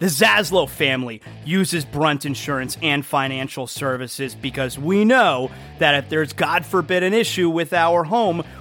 The Zaslow family uses Brunt Insurance and Financial Services because we know that if there's, God forbid, an issue with our home,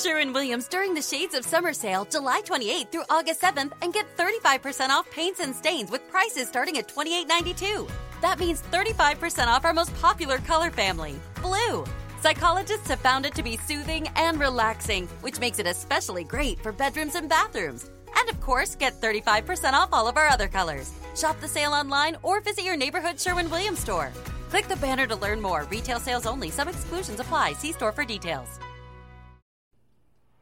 Sherwin Williams during the Shades of Summer sale, July 28th through August 7th, and get 35% off paints and stains with prices starting at $28.92. That means 35% off our most popular color family, blue. Psychologists have found it to be soothing and relaxing, which makes it especially great for bedrooms and bathrooms. And of course, get 35% off all of our other colors. Shop the sale online or visit your neighborhood Sherwin Williams store. Click the banner to learn more. Retail sales only. Some exclusions apply. See store for details.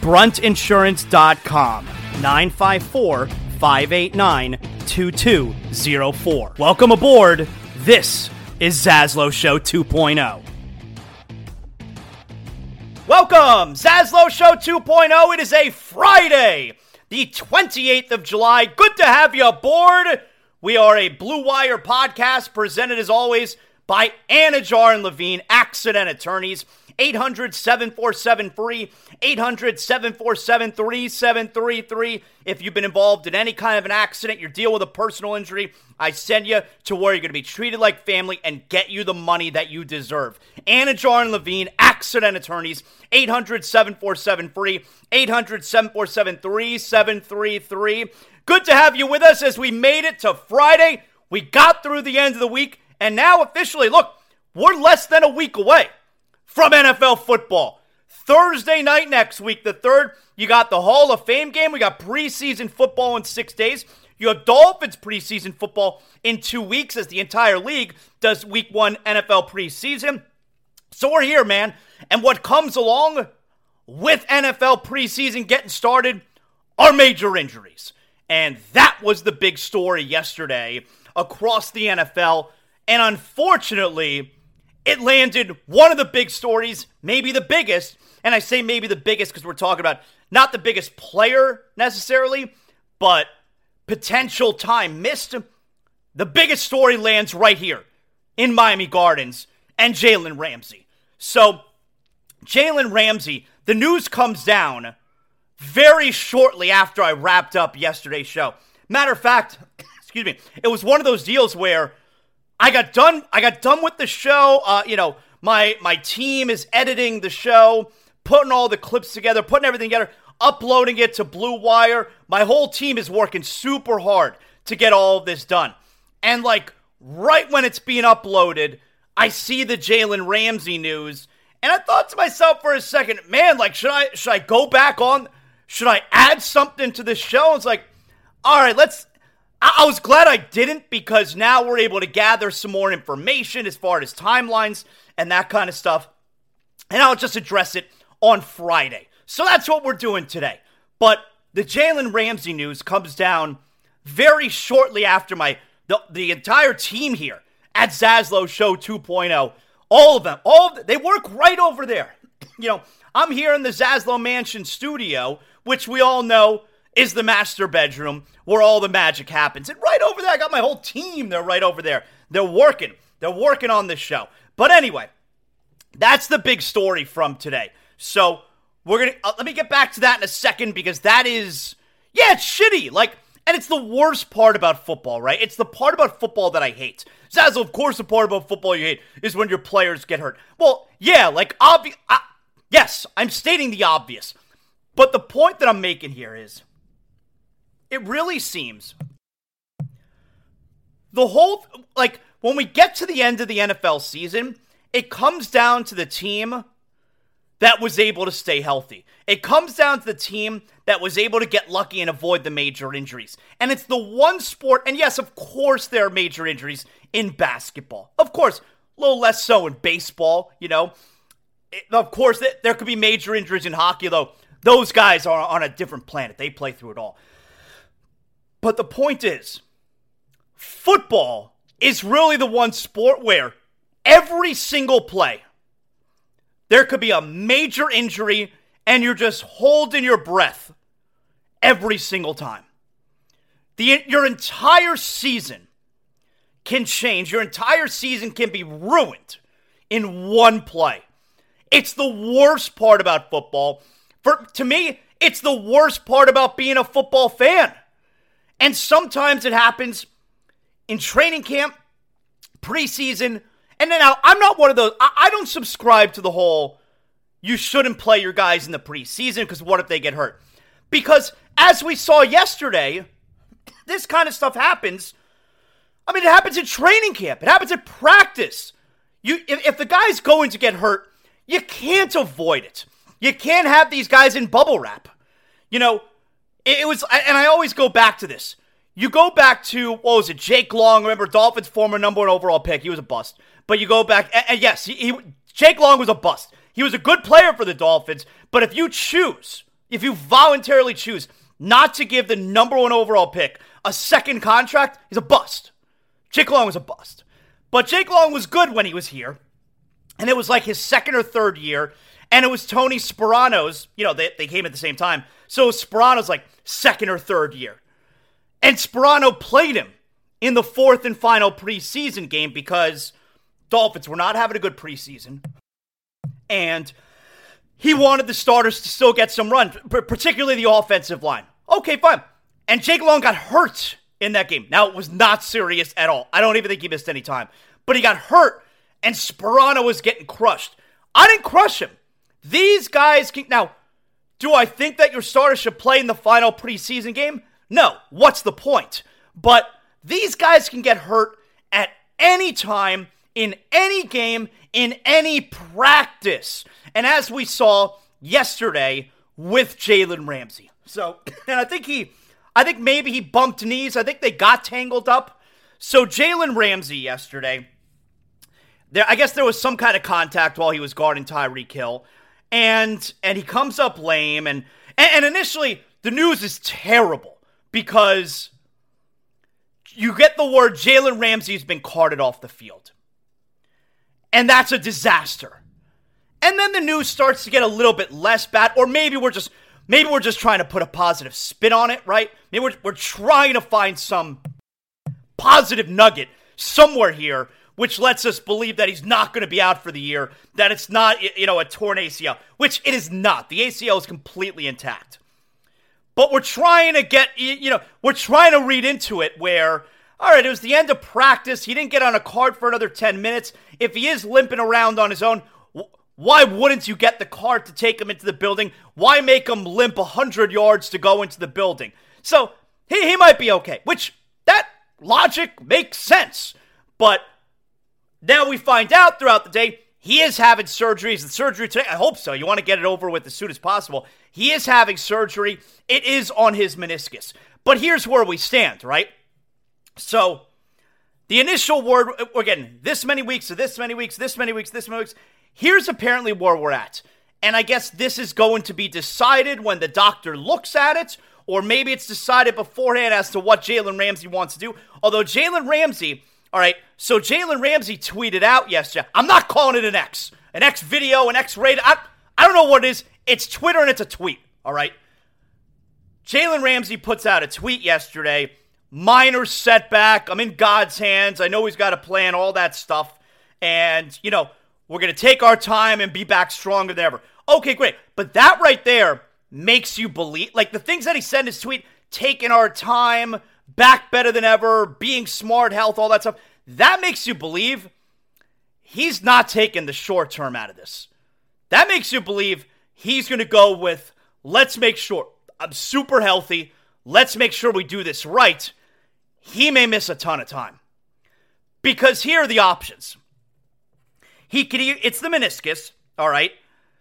BruntInsurance.com, 954 589 2204. Welcome aboard. This is Zaslow Show 2.0. Welcome, Zaslow Show 2.0. It is a Friday, the 28th of July. Good to have you aboard. We are a Blue Wire podcast presented as always by Anidjar and Levine, accident attorneys. 800 747 free, 800 747 3733. If you've been involved in any kind of an accident, you're dealing with a personal injury, I send you to where you're going to be treated like family and get you the money that you deserve. Anidjar and Levine, accident attorneys, 800 747 free, 800 747 3733. Good to have you with us as we made it to Friday. We got through the end of the week, and now officially, look, we're less than a week away from NFL football. Thursday night next week, the third, you got the Hall of Fame game. We got preseason football in six days. You have Dolphins preseason football in two weeks as the entire league does week one NFL preseason. So we're here, man. And what comes along with NFL preseason getting started are major injuries. And that was the big story yesterday across the NFL. And unfortunately, it landed one of the big stories, maybe the biggest. And I say maybe the biggest because we're talking about not the biggest player necessarily, but potential time missed. The biggest story lands right here in Miami Gardens and Jalen Ramsey. So, Jalen Ramsey, the news comes down very shortly after I wrapped up yesterday's show. Matter of fact, excuse me, it was one of those deals where I got done. I got done with the show. Uh, you know, my my team is editing the show, putting all the clips together, putting everything together, uploading it to Blue Wire. My whole team is working super hard to get all of this done. And like right when it's being uploaded, I see the Jalen Ramsey news, and I thought to myself for a second, man, like should I should I go back on? Should I add something to this show? It's like, all right, let's I, was glad I didn't because now we're able to gather some more information as far as timelines and that kind of stuff. And I'll just address it on Friday. So that's what we're doing today. But the Jalen Ramsey news comes down very shortly after my the, the entire team here at Zaslow Show 2.0. All of them, all of they work right over there. You know, I'm here in the Zaslow Mansion studio, which we all know is the master bedroom where all the magic happens. And right over there, I got my whole team. They're right over there. They're working. They're working on this show. But anyway, that's the big story from today. So we're gonna uh, let me get back to that in a second because that is yeah, it's shitty. Like, and it's the worst part about football, right? It's the part about football that I hate. Zazzle, of course, the part about football you hate is when your players get hurt. Well, yeah, like obvious. Yes, I'm stating the obvious. But the point that I'm making here is it really seems the whole like when we get to the end of the NFL season, it comes down to the team that was able to stay healthy. It comes down to the team that was able to get lucky and avoid the major injuries. And it's the one sport, and yes, of course, there are major injuries in basketball. Of course, a little less so in baseball, you know. It, of course, there could be major injuries in hockey, though. Those guys are on a different planet. They play through it all. But the point is, football is really the one sport where every single play, there could be a major injury and you're just holding your breath every single time. The, your entire season can change. Your entire season can be ruined in one play. It's the worst part about football. For to me, it's the worst part about being a football fan. And sometimes it happens in training camp, preseason. And then now I'm not one of those, I, I don't subscribe to the whole you shouldn't play your guys in the preseason because what if they get hurt? Because as we saw yesterday, this kind of stuff happens. I mean, it happens in training camp, it happens in practice. You, if, if the guy's going to get hurt, you can't avoid it. You can't have these guys in bubble wrap. You know, it was, and I always go back to this. You go back to what was it, Jake Long? Remember, Dolphins' former number one overall pick. He was a bust. But you go back, and, and yes, he, he, Jake Long was a bust. He was a good player for the Dolphins. But if you choose, if you voluntarily choose not to give the number one overall pick a second contract, he's a bust. Jake Long was a bust. But Jake Long was good when he was here, and it was like his second or third year. And it was Tony Sparano's, you know, they, they came at the same time. So Sparano's like second or third year. And Sparano played him in the fourth and final preseason game because Dolphins were not having a good preseason. And he wanted the starters to still get some run, particularly the offensive line. Okay, fine. And Jake Long got hurt in that game. Now, it was not serious at all. I don't even think he missed any time. But he got hurt, and Sparano was getting crushed. I didn't crush him. These guys can. Now, do I think that your starter should play in the final preseason game? No. What's the point? But these guys can get hurt at any time in any game, in any practice. And as we saw yesterday with Jalen Ramsey. So, and I think he, I think maybe he bumped knees. I think they got tangled up. So Jalen Ramsey yesterday, there, I guess there was some kind of contact while he was guarding Tyreek Hill, and and he comes up lame, and and, initially the news is terrible because you get the word Jalen Ramsey has been carted off the field. And that's a disaster. And then the news starts to get a little bit less bad, or maybe we're just maybe we're just trying to put a positive spin on it, right? Maybe we're, we're trying to find some positive nugget somewhere here, which lets us believe that he's not going to be out for the year, that it's not, you know, a torn ACL, which it is not. The ACL is completely intact. But we're trying to get, you know, we're trying to read into it where, all right, it was the end of practice. He didn't get on a card for another 10 minutes. If he is limping around on his own, why wouldn't you get the cart to take him into the building? Why make him limp 100 yards to go into the building? So he, he might be okay, which that logic makes sense. But now we find out throughout the day he is having surgeries. The surgery today, I hope so. You want to get it over with as soon as possible. He is having surgery. It is on his meniscus. But here's where we stand, right? So the initial word, again, this many weeks, or this many weeks, this many weeks, this many weeks. Here's apparently where we're at. And I guess this is going to be decided when the doctor looks at it, or maybe it's decided beforehand as to what Jalen Ramsey wants to do. Although Jalen Ramsey, all right, so Jalen Ramsey tweeted out yesterday, I'm not calling it an X, an X video, an X rated. I, I don't know what it is. It's Twitter and it's a tweet, all right? Jalen Ramsey puts out a tweet yesterday. Minor setback. I'm in God's hands. I know he's got a plan, all that stuff. And, you know, we're going to take our time and be back stronger than ever. Okay, great. But that right there makes you believe, like the things that he said in his tweet, taking our time, back better than ever, being smart, health, all that stuff, that makes you believe he's not taking the short term out of this. That makes you believe he's going to go with, let's make sure I'm super healthy. Let's make sure we do this right. He may miss a ton of time. Because here are the options. He can it's the meniscus, all right?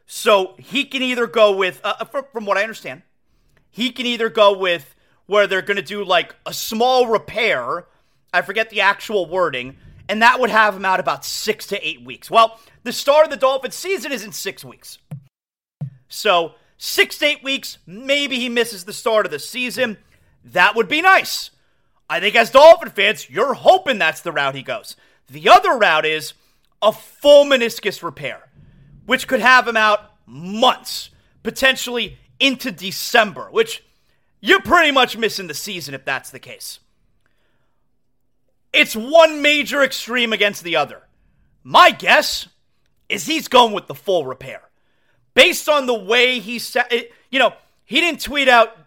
So he can either go with uh, uh, from, from what I understand, he can either go with where they're going to do like a small repair. I forget the actual wording, and that would have him out about 6 to 8 weeks. Well, the start of the Dolphins season is in 6 weeks. So, 6 to 8 weeks, maybe he misses the start of the season. That would be nice. I think as Dolphin fans, you're hoping that's the route he goes. The other route is a full meniscus repair, which could have him out months, potentially into December, which you're pretty much missing the season if that's the case. It's one major extreme against the other. My guess is he's going with the full repair. Based on the way he said it, you know, he didn't tweet out,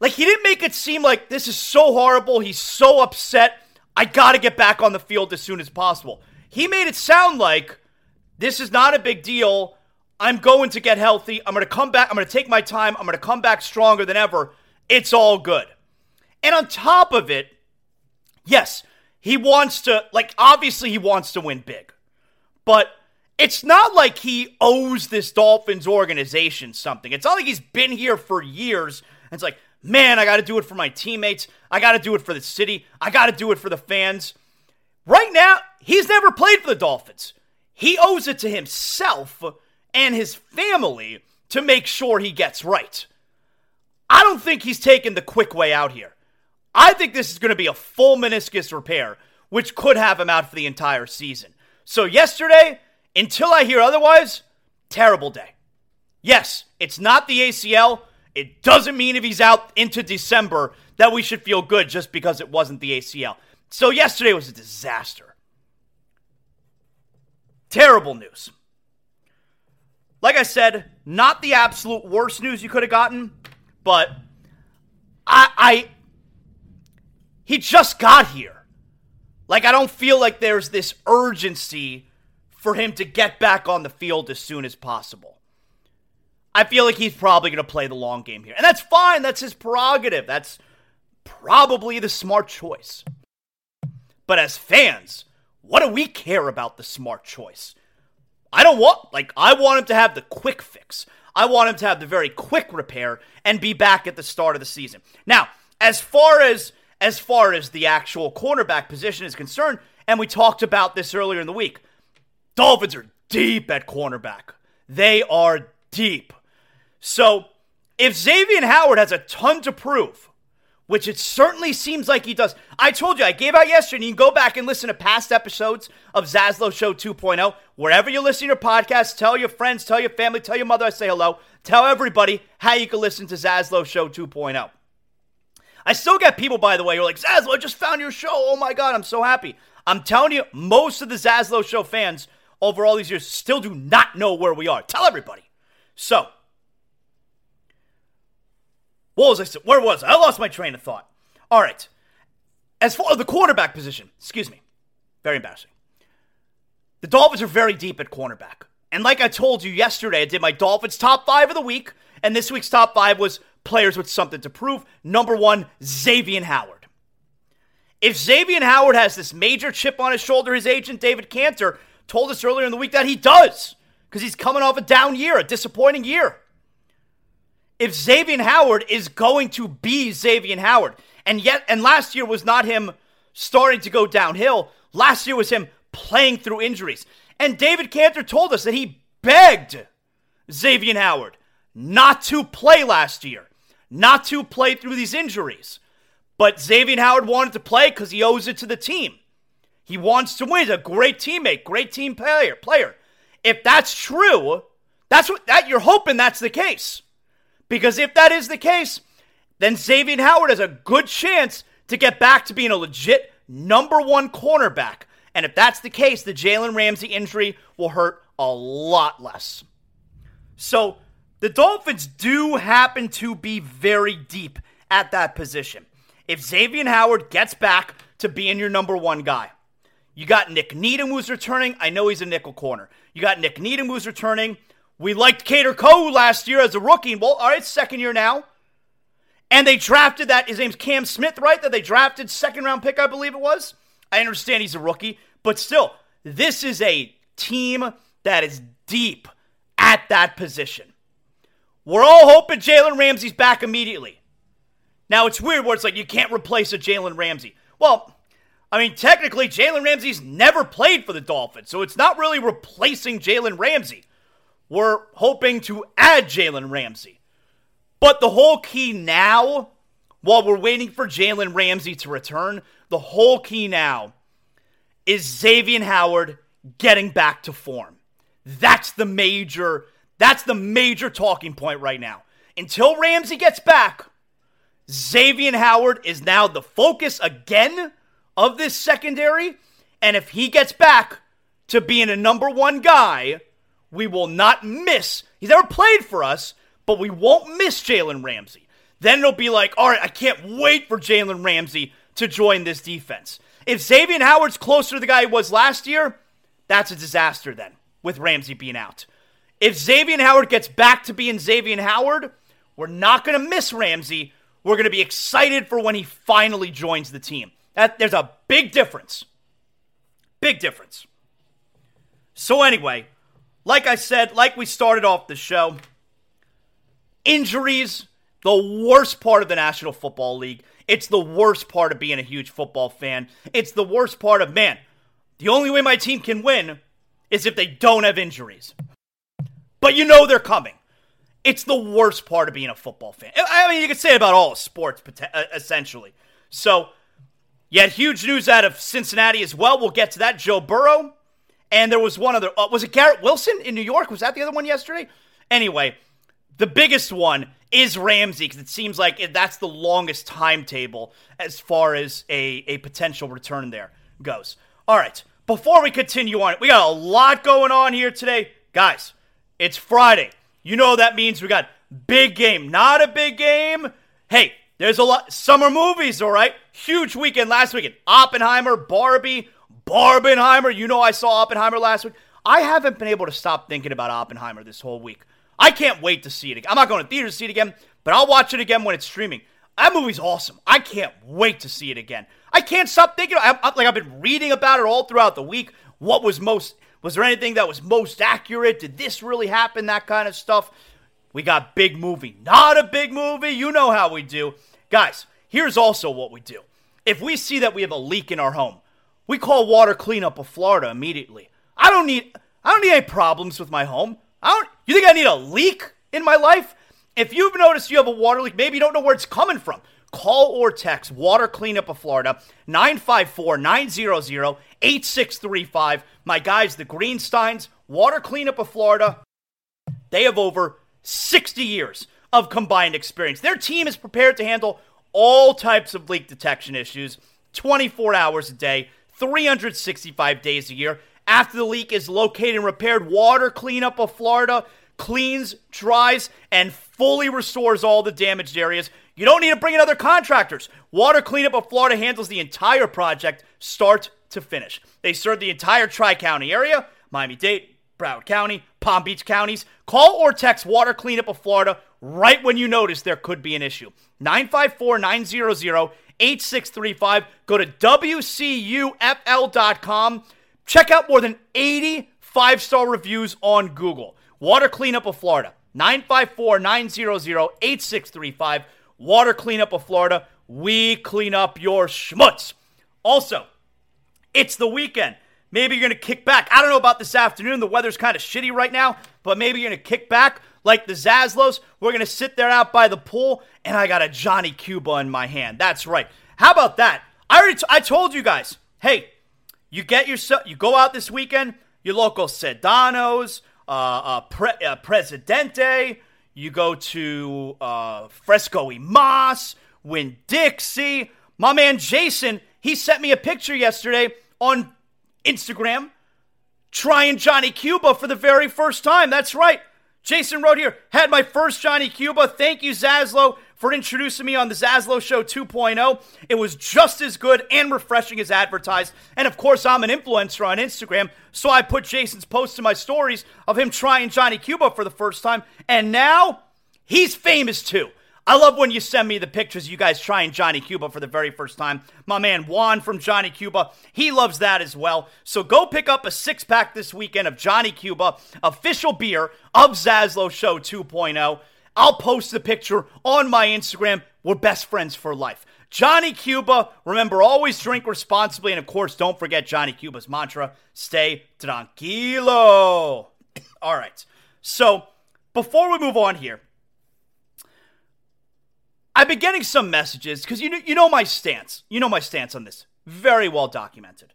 like, he didn't make it seem like this is so horrible. He's so upset. I got to get back on the field as soon as possible. He made it sound like this is not a big deal. I'm going to get healthy. I'm going to come back. I'm going to take my time. I'm going to come back stronger than ever. It's all good. And on top of it, yes, he wants to, like, obviously he wants to win big. But it's not like he owes this Dolphins organization something. It's not like he's been here for years. And it's like, man, I got to do it for my teammates. I got to do it for the city. I got to do it for the fans. Right now, he's never played for the Dolphins. He owes it to himself and his family to make sure he gets right. I don't think he's taking the quick way out here. I think this is going to be a full meniscus repair, which could have him out for the entire season. So, yesterday, until I hear otherwise, terrible day. Yes, it's not the ACL. It doesn't mean if he's out into December that we should feel good just because it wasn't the ACL. So yesterday was a disaster. Terrible news. Like I said, not the absolute worst news you could have gotten, but I, I he just got here. Like I don't feel like there's this urgency for him to get back on the field as soon as possible. I feel like he's probably going to play the long game here. And that's fine. That's his prerogative. That's probably the smart choice. But as fans, what do we care about the smart choice? I don't want, like, I want him to have the quick fix. I want him to have the very quick repair and be back at the start of the season. Now, as far as as far as the actual cornerback position is concerned, and we talked about this earlier in the week, Dolphins are deep at cornerback. They are deep. So, if Xavien Howard has a ton to prove, which it certainly seems like he does. I told you, I gave out yesterday, you can go back and listen to past episodes of Zaslow Show 2.0. Wherever you listen to your podcast, tell your friends, tell your family, tell your mother I say hello. Tell everybody how you can listen to Zaslow Show 2.0. I still get people, by the way, who are like, Zaslow, I just found your show. Oh my God, I'm so happy. I'm telling you, most of the Zaslow Show fans over all these years still do not know where we are. Tell everybody. So, what was I? Where was I? I lost my train of thought. All right. As as the quarterback position, excuse me, very embarrassing. The Dolphins are very deep at cornerback. And like I told you yesterday, I did my Dolphins top five of the week, and this week's top five was players with something to prove. Number one, Xavien Howard. If Xavien Howard has this major chip on his shoulder, his agent David Canter told us earlier in the week that he does, because he's coming off a down year, a disappointing year if Xavien Howard is going to be Xavien Howard. And yet, and last year was not him starting to go downhill. Last year was him playing through injuries. And David Canter told us that he begged Xavien Howard not to play last year, not to play through these injuries. But Xavien Howard wanted to play because he owes it to the team. He wants to win. He's a great teammate, great team player. Player. If that's true, that's what that you're hoping that's the case. Because if that is the case, then Xavien Howard has a good chance to get back to being a legit number one cornerback. And if that's the case, the Jalen Ramsey injury will hurt a lot less. So the Dolphins do happen to be very deep at that position. If Xavien Howard gets back to being your number one guy, you got Nik Needham who's returning. I know he's a nickel corner. You got Nik Needham who's returning. We liked Kader Kohou last year as a rookie. Well, all right, second year now. And they drafted that, his name's Cam Smith, right? That they drafted second round pick, I believe it was. I understand he's a rookie, but still, this is a team that is deep at that position. We're all hoping Jalen Ramsey's back immediately. Now, it's weird where it's like you can't replace a Jalen Ramsey. Well, I mean, technically, Jalen Ramsey's never played for the Dolphins, so it's not really replacing Jalen Ramsey. We're hoping to add Jalen Ramsey. But the whole key now, while we're waiting for Jalen Ramsey to return, the whole key now is Xavien Howard getting back to form. That's the major that's the major talking point right now. Until Ramsey gets back, Xavien Howard is now the focus again of this secondary. And if he gets back to being a number one guy, we will not miss. He's never played for us, but we won't miss Jalen Ramsey. Then it'll be like, all right, I can't wait for Jalen Ramsey to join this defense. If Xavien Howard's closer to the guy he was last year, that's a disaster then, with Ramsey being out. If Xavien Howard gets back to being Xavien Howard, we're not going to miss Ramsey. We're going to be excited for when he finally joins the team. That there's a big difference. Big difference. So anyway, like I said, like we started off the show, injuries, the worst part of the National Football League. It's the worst part of being a huge football fan. It's the worst part of, man, the only way my team can win is if they don't have injuries. But you know they're coming. It's the worst part of being a football fan. I mean, you could say about all sports, uh, essentially. So, yet huge news out of Cincinnati as well. We'll get to that. Joe Burrow and there was one other. Uh, was it Garrett Wilson in New York? Was that the other one yesterday? Anyway, the biggest one is Ramsey because it seems like that's the longest timetable as far as a, a potential return there goes. All right, before we continue on, we got a lot going on here today. Guys, it's Friday. You know that means we got big game, not a big game. Hey, there's a lot summer movies, all right? Huge weekend last weekend. Oppenheimer, Barbie, Barbenheimer. You know, I saw Oppenheimer last week. I haven't been able to stop thinking about Oppenheimer this whole week. I can't wait to see it again. I'm not going to theater to see it again, but I'll watch it again when it's streaming. That movie's awesome. I can't wait to see it again. I can't stop thinking. I'm, I'm, like I've been reading about it all throughout the week. What was most? Was there anything that was most accurate? Did this really happen? That kind of stuff. We got big movie, not a big movie. You know how we do, guys. Here's also what we do. If we see that we have a leak in our home, we call water cleanup of Florida immediately. I don't need. I don't need any problems with my home. I don't. You think I need a leak in my life? If you've noticed you have a water leak, maybe you don't know where it's coming from. Call or text Water Cleanup of Florida 954 900 8635. My guys, the Greensteins, Water Cleanup of Florida, they have over 60 years of combined experience. Their team is prepared to handle all types of leak detection issues 24 hours a day, 365 days a year. After the leak is located and repaired, Water Cleanup of Florida cleans, dries, and fully restores all the damaged areas. You don't need to bring in other contractors. Water Cleanup of Florida handles the entire project, start to finish. They serve the entire Tri County area Miami Dade, Broward County, Palm Beach counties. Call or text Water Cleanup of Florida right when you notice there could be an issue. 954 900 8635. Go to WCUFL.com. Check out more than 80 five star reviews on Google. Water Cleanup of Florida, 954 900 8635. Water Cleanup of Florida, we clean up your schmutz. Also, it's the weekend. Maybe you're going to kick back. I don't know about this afternoon. The weather's kind of shitty right now, but maybe you're going to kick back like the Zaslows. We're going to sit there out by the pool, and I got a Johnny Cuba in my hand. That's right. How about that? I already t- I told you guys. Hey, you get yourself you go out this weekend, your local Sedano's, uh, uh, Pre- uh, Presidente. You go to uh, Fresco y Mas, Winn Dixie. My man Jason, he sent me a picture yesterday on Instagram trying Johnny Cuba for the very first time. That's right. Jason wrote here, had my first Johnny Cuba. Thank you, Zaslow, for introducing me on the Zaslow Show 2.0. It was just as good and refreshing as advertised. And of course, I'm an influencer on Instagram, so I put Jason's post in my stories of him trying Johnny Cuba for the first time. And now he's famous too. I love when you send me the pictures you guys trying Johnny Cuba for the very first time. My man Juan from Johnny Cuba, he loves that as well. So go pick up a six pack this weekend of Johnny Cuba, official beer of Zaslow Show 2.0. I'll post the picture on my Instagram. We're best friends for life. Johnny Cuba, remember, always drink responsibly. And of course, don't forget Johnny Cuba's mantra stay tranquilo. All right. So before we move on here, I've been getting some messages because you know, you know my stance. You know my stance on this. Very well documented.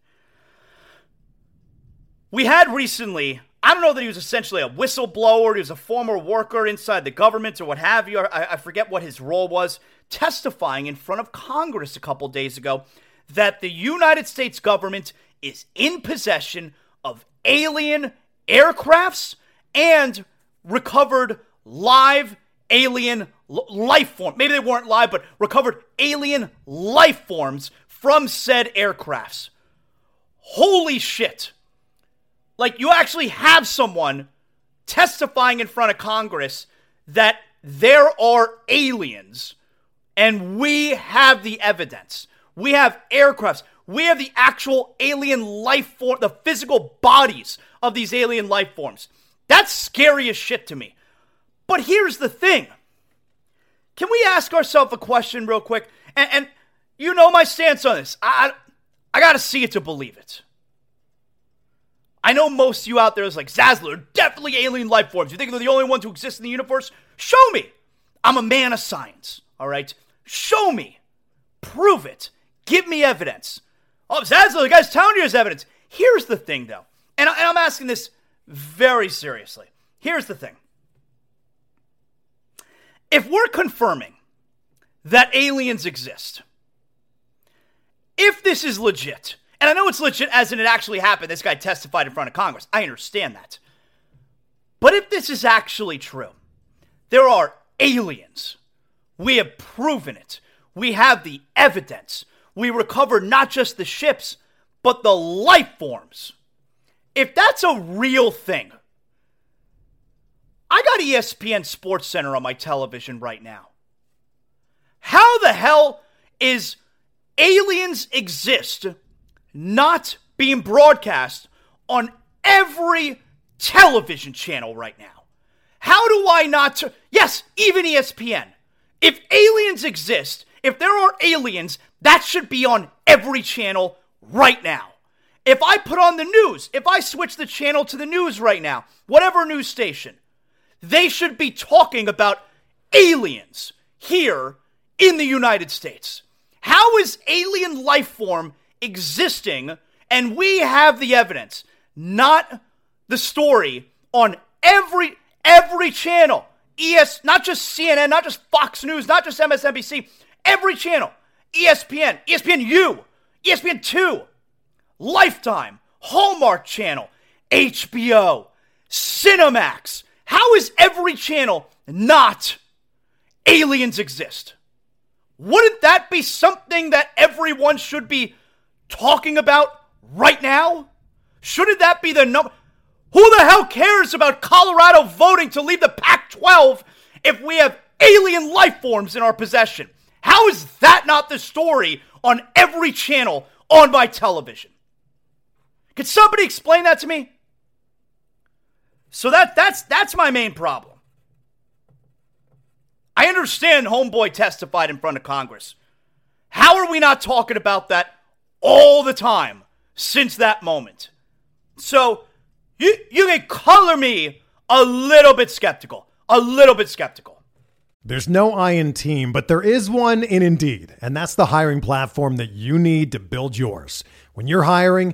We had recently, I don't know that he was essentially a whistleblower, he was a former worker inside the government or what have you. I, I forget what his role was, testifying in front of Congress a couple days ago that the United States government is in possession of alien aircrafts and recovered live alien life form. Maybe they weren't live, but recovered alien life forms from said aircrafts. Holy shit. Like, you actually have someone testifying in front of Congress that there are aliens, and we have the evidence. We have aircrafts. We have the actual alien life form, the physical bodies of these alien life forms. That's scary as shit to me. But here's the thing can we ask ourselves a question real quick? And, and you know my stance on this. I, I, got to see it to believe it. I know most of you out there is like, Zasler, definitely alien life forms. You think they're the only ones who exist in the universe? Show me. I'm a man of science, all right? Show me. Prove it. Give me evidence. Oh, Zasler, the guy's telling you his evidence. Here's the thing, though, and, and I'm asking this very seriously. Here's the thing if we're confirming that aliens exist, if this is legit, and I know it's legit as in it actually happened, this guy testified in front of Congress. I understand that. But if this is actually true, there are aliens. We have proven it. We have the evidence. We recovered not just the ships, but the life forms. If that's a real thing, got ESPN Sports Center on my television right now. How the hell is aliens exist not being broadcast on every television channel right now? How do I not? Yes, even ESPN. If aliens exist, if there are aliens, that should be on every channel right now. If I put on the news, if I switch the channel to the news right now, whatever news station, they should be talking about aliens here in the United States. How is alien life form existing and we have the evidence, not the story on every every channel. ES not just CNN, not just Fox News, not just MSNBC, every channel. ESPN, ESPN U, ESPN2, Lifetime, Hallmark Channel, HBO, Cinemax. How is every channel not aliens exist? Wouldn't that be something that everyone should be talking about right now? Shouldn't that be the number? Who the hell cares about Colorado voting to leave the Pac 12 if we have alien life forms in our possession? How is that not the story on every channel on my television? Could somebody explain that to me? So that that's that's my main problem. I understand Homeboy testified in front of Congress. How are we not talking about that all the time since that moment? So you you can color me a little bit skeptical, a little bit skeptical. There's no I in team, but there is one in Indeed, and that's the hiring platform that you need to build yours. When you're hiring,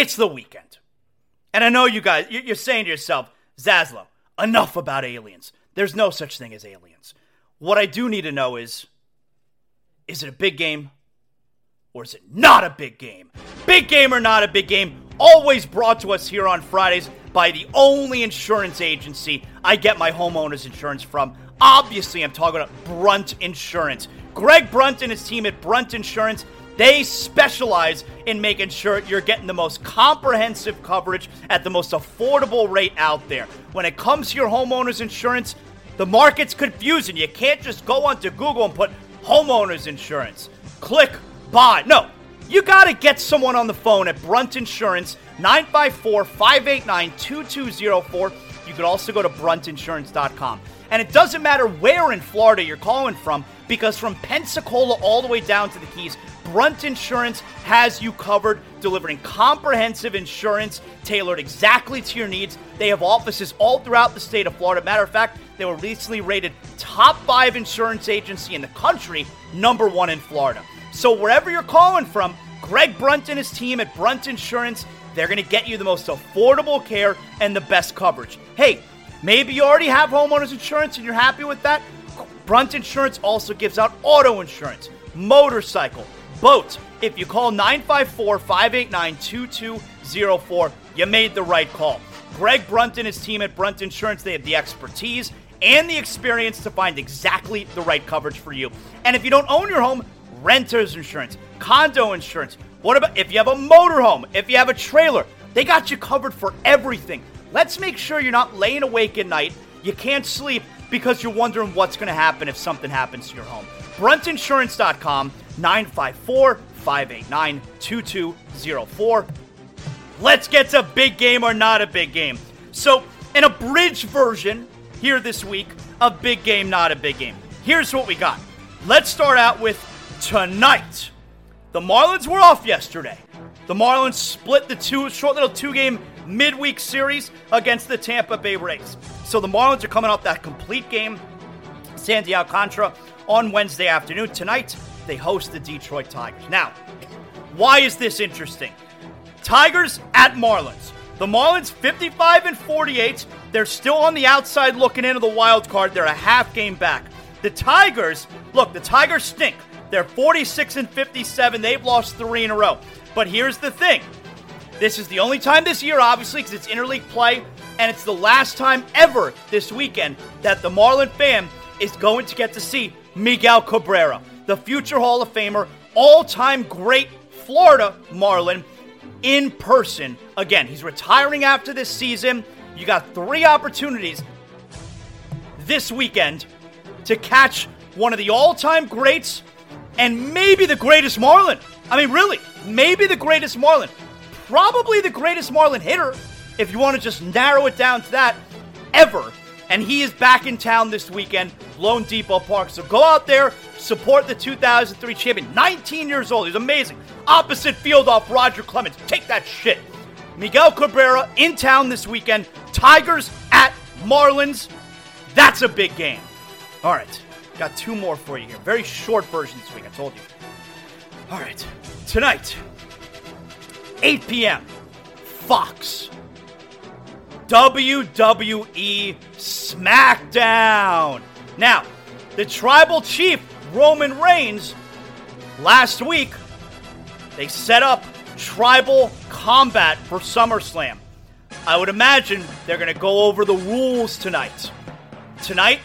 it's the weekend. And I know you guys, you're saying to yourself, Zaslow, enough about aliens. There's no such thing as aliens. What I do need to know is is it a big game or is it not a big game? Big game or not a big game, always brought to us here on Fridays by the only insurance agency I get my homeowner's insurance from. Obviously, I'm talking about Brunt Insurance. Greg Brunt and his team at Brunt Insurance they specialize in making sure you're getting the most comprehensive coverage at the most affordable rate out there. When it comes to your homeowner's insurance, the market's confusing. You can't just go onto Google and put homeowner's insurance. Click buy. No, you got to get someone on the phone at Brunt Insurance, 954 589 2204. You could also go to bruntinsurance.com. And it doesn't matter where in Florida you're calling from, because from Pensacola all the way down to the Keys, Brunt Insurance has you covered, delivering comprehensive insurance tailored exactly to your needs. They have offices all throughout the state of Florida. Matter of fact, they were recently rated top five insurance agency in the country, number one in Florida. So wherever you're calling from, Greg Brunt and his team at Brunt Insurance, they're going to get you the most affordable care and the best coverage. Hey, maybe you already have homeowners insurance and you're happy with that. Brunt Insurance also gives out auto insurance, motorcycle, boat. If you call 954 589 2204, you made the right call. Greg Brunt and his team at Brunt Insurance, they have the expertise and the experience to find exactly the right coverage for you. And if you don't own your home, renter's insurance, condo insurance. What about if you have a motorhome, if you have a trailer? They got you covered for everything. Let's make sure you're not laying awake at night, you can't sleep because you're wondering what's going to happen if something happens to your home. Bruntinsurance.com, 954 589 2204. Let's get to big game or not a big game. So, an abridged version here this week of big game, not a big game. Here's what we got let's start out with tonight. The Marlins were off yesterday. The Marlins split the two short little two game midweek series against the Tampa Bay Rays. So the Marlins are coming off that complete game, Sandy Alcantara, on Wednesday afternoon. Tonight, they host the Detroit Tigers. Now, why is this interesting? Tigers at Marlins. The Marlins 55 and 48. They're still on the outside looking into the wild card. They're a half game back. The Tigers, look, the Tigers stink. They're 46 and 57. They've lost three in a row. But here's the thing this is the only time this year, obviously, because it's interleague play, and it's the last time ever this weekend that the Marlin fan is going to get to see Miguel Cabrera, the future Hall of Famer, all time great Florida Marlin, in person. Again, he's retiring after this season. You got three opportunities this weekend to catch one of the all time greats and maybe the greatest Marlin. I mean, really, maybe the greatest Marlin. Probably the greatest Marlin hitter, if you want to just narrow it down to that, ever. And he is back in town this weekend, loanDepot Park. So go out there, support the 2003 champion. 19 years old. He's amazing. Opposite field off Roger Clemens. Take that shit. Miguel Cabrera in town this weekend. Tigers at Marlins. That's a big game. All right. Got two more for you here. Very short version this week, I told you. All right. Tonight, 8 p.m., Fox. WWE SmackDown. Now, the tribal chief, Roman Reigns, last week, they set up tribal combat for SummerSlam. I would imagine they're going to go over the rules tonight. Tonight,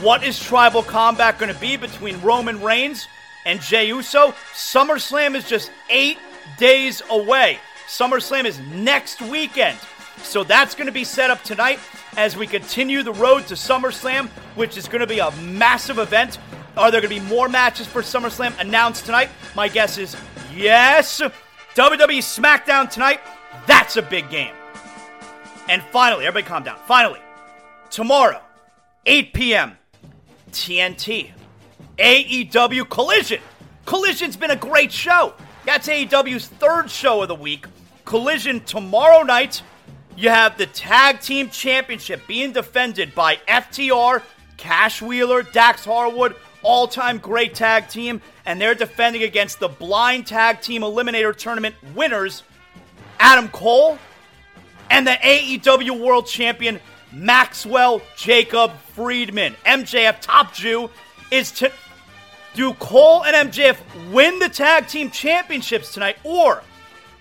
what is tribal combat going to be between Roman Reigns and Jey Uso? SummerSlam is just eight days away. SummerSlam is next weekend. So that's going to be set up tonight as we continue the road to SummerSlam, which is going to be a massive event. Are there going to be more matches for SummerSlam announced tonight? My guess is yes. WWE SmackDown tonight. That's a big game. And finally, everybody calm down. Finally, tomorrow, 8 p.m., TNT. AEW Collision. Collision's been a great show. That's AEW's third show of the week. Collision tomorrow night. You have the Tag Team Championship being defended by FTR, Cash Wheeler, Dax Harwood, all time great tag team, and they're defending against the Blind Tag Team Eliminator Tournament winners, Adam Cole, and the AEW World Champion, Maxwell Jacob Friedman. MJF Top Jew is to. Do Cole and MJF win the tag team championships tonight, or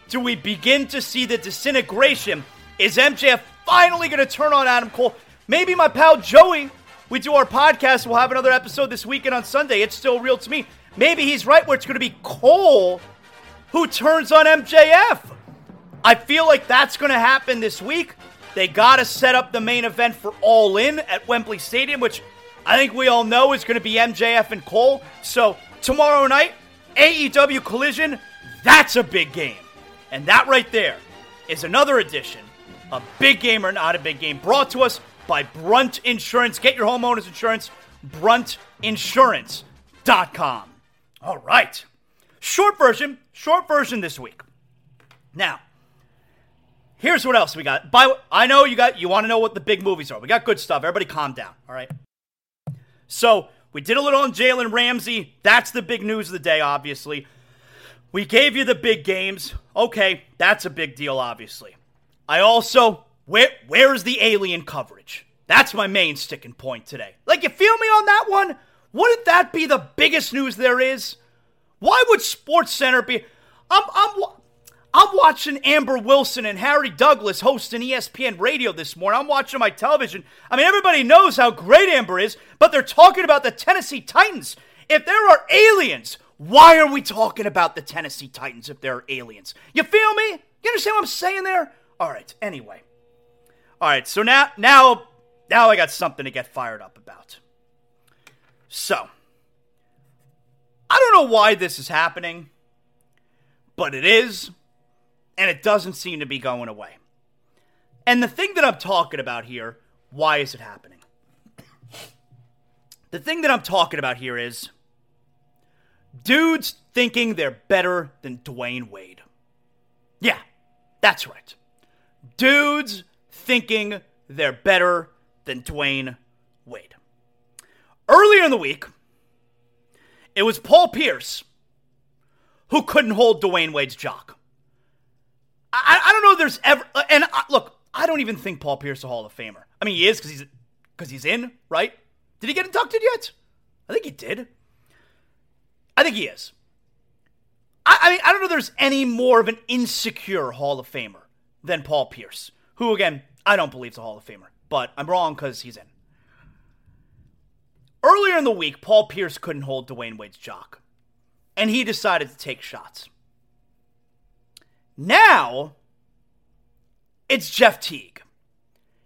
do we begin to see the disintegration? Is MJF finally going to turn on Adam Cole? Maybe my pal Joey, we do our podcast, we'll have another episode this weekend on Sunday. It's still real to me. Maybe he's right where it's going to be Cole who turns on MJF. I feel like that's going to happen this week. They got to set up the main event for All In at Wembley Stadium, which I think we all know is going to be MJF and Cole. So tomorrow night, AEW Collision, that's a big game. And that right there is another edition of Big Game or Not a Big Game brought to us by Brunt Insurance. Get your homeowner's insurance, bruntinsurance.com. All right. Short version, short version this week. Now, here's what else we got. By I know you got you want to know what the big movies are. We got good stuff. Everybody calm down, all right? So, we did a little on Jalen Ramsey. That's the big news of the day, obviously. We gave you the big games. Okay, that's a big deal, obviously. I also, where where's the alien coverage? That's my main sticking point today. Like, you feel me on that one? Wouldn't that be the biggest news there is? Why would Sports Center be? I'm, I'm, I'm watching Amber Wilson and Harry Douglas hosting ESPN radio this morning. I'm watching my television. I mean, everybody knows how great Amber is, but they're talking about the Tennessee Titans. If there are aliens, why are we talking about the Tennessee Titans if there are aliens? You feel me? You understand what I'm saying there? All right, anyway. All right, so now now now I got something to get fired up about. So, I don't know why this is happening, but it is, and it doesn't seem to be going away. And the thing that I'm talking about here, why is it happening? The thing that I'm talking about here is dudes thinking they're better than Dwyane Wade. Yeah, that's right. Dudes thinking they're better than Dwyane Wade. Earlier in the week, it was Paul Pierce who couldn't hold Dwyane Wade's jock. I, I don't know if there's ever, uh, and I, look, I don't even think Paul Pierce is a Hall of Famer. I mean, he is because he's because he's in, right? Did he get inducted yet? I think he did. I think he is. I, I mean, I don't know if there's any more of an insecure Hall of Famer than Paul Pierce, who, again, I don't believe is a Hall of Famer, but I'm wrong because he's in. Earlier in the week, Paul Pierce couldn't hold Dwyane Wade's jock, and he decided to take shots. Now, it's Jeff Teague.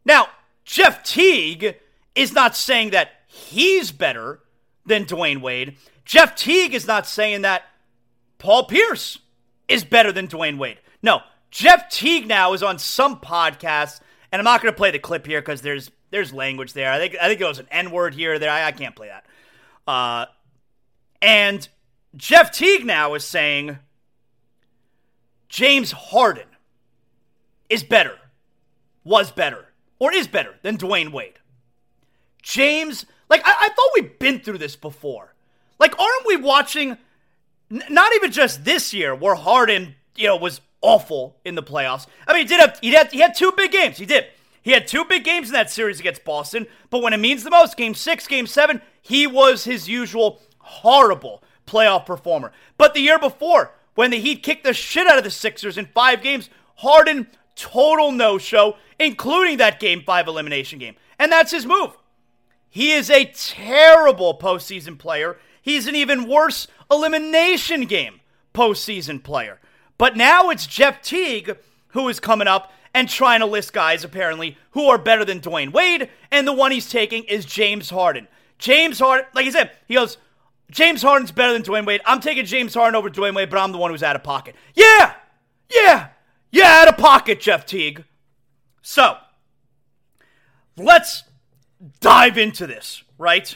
Now, Jeff Teague is not saying that he's better than Dwyane Wade. Jeff Teague is not saying that Paul Pierce is better than Dwyane Wade. No, Jeff Teague now is on some podcast, and I'm not going to play the clip here because there's there's language there. I think I think it was an N word here there. I, I can't play that. Uh, and Jeff Teague now is saying James Harden is better, was better, or is better than Dwyane Wade. James, like, I, I thought we'd been through this before. Like, aren't we watching, n- not even just this year, where Harden, you know, was awful in the playoffs? I mean, he did have, he had, he had two big games. He did. He had two big games in that series against Boston, but when it means the most, game six, game seven, he was his usual horrible playoff performer. But the year before, when the Heat kicked the shit out of the Sixers in five games, Harden, total no show, including that game five elimination game. And that's his move. He is a terrible postseason player. He's an even worse elimination game postseason player. But now it's Jeff Teague who is coming up and trying to list guys, apparently, who are better than Dwyane Wade. And the one he's taking is James Harden. James Harden, like he said, he goes, James Harden's better than Dwyane Wade. I'm taking James Harden over Dwyane Wade, but I'm the one who's out of pocket. Yeah! Yeah! Yeah, out of pocket, Jeff Teague. So, let's dive into this, right?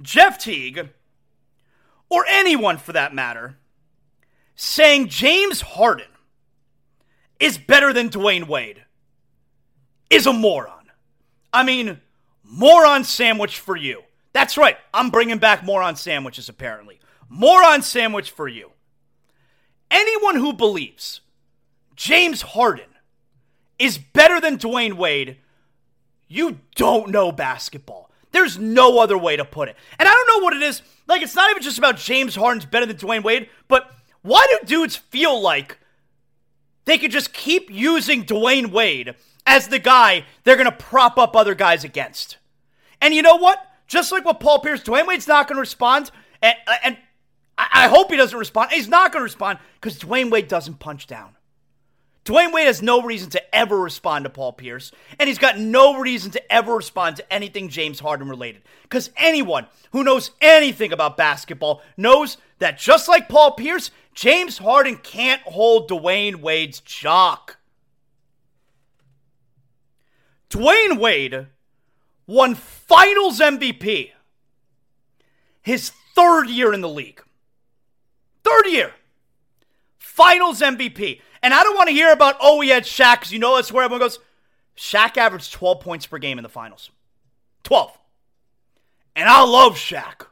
Jeff Teague, or anyone for that matter, saying James Harden is better than Dwyane Wade is a moron. I mean, moron sandwich for you. That's right. I'm bringing back moron sandwiches, apparently. Moron sandwich for you. Anyone who believes James Harden is better than Dwyane Wade, you don't know basketball. There's no other way to put it. And I don't know what it is. Like, it's not even just about James Harden's better than Dwyane Wade, but why do dudes feel like they could just keep using Dwyane Wade as the guy they're going to prop up other guys against? And you know what? Just like what Paul Pierce, Dwyane Wade's not going to respond. And, and I hope he doesn't respond. He's not going to respond because Dwyane Wade doesn't punch down. Dwyane Wade has no reason to ever respond to Paul Pierce, and he's got no reason to ever respond to anything James Harden related. Because anyone who knows anything about basketball knows that just like Paul Pierce, James Harden can't hold Dwyane Wade's jock. Dwyane Wade won finals MVP his third year in the league. Third year. Finals MVP. And I don't want to hear about, oh, he had Shaq, because you know that's where everyone goes. Shaq averaged 12 points per game in the finals. 12. And I love Shaq.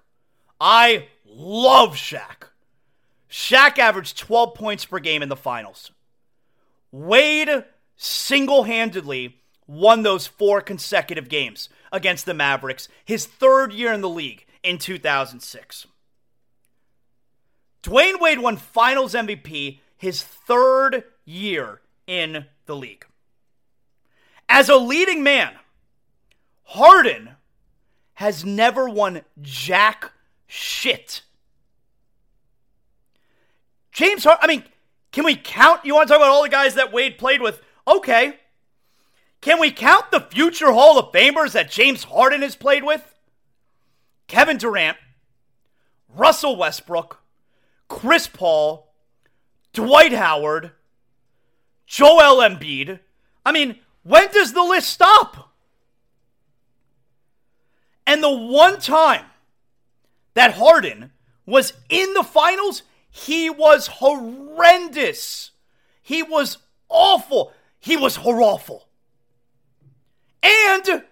I love Shaq. Shaq averaged 12 points per game in the finals. Wade single handedly won those four consecutive games against the Mavericks, his third year in the league in 2006. Dwyane Wade won finals MVP his third year in the league. As a leading man, Harden has never won jack shit. James Harden, I mean, can we count? You want to talk about all the guys that Wade played with? Okay. Can we count the future Hall of Famers that James Harden has played with? Kevin Durant, Russell Westbrook, Chris Paul, Dwight Howard, Joel Embiid. I mean, when does the list stop? And the one time that Harden was in the finals, he was horrendous. He was awful. He was awful. And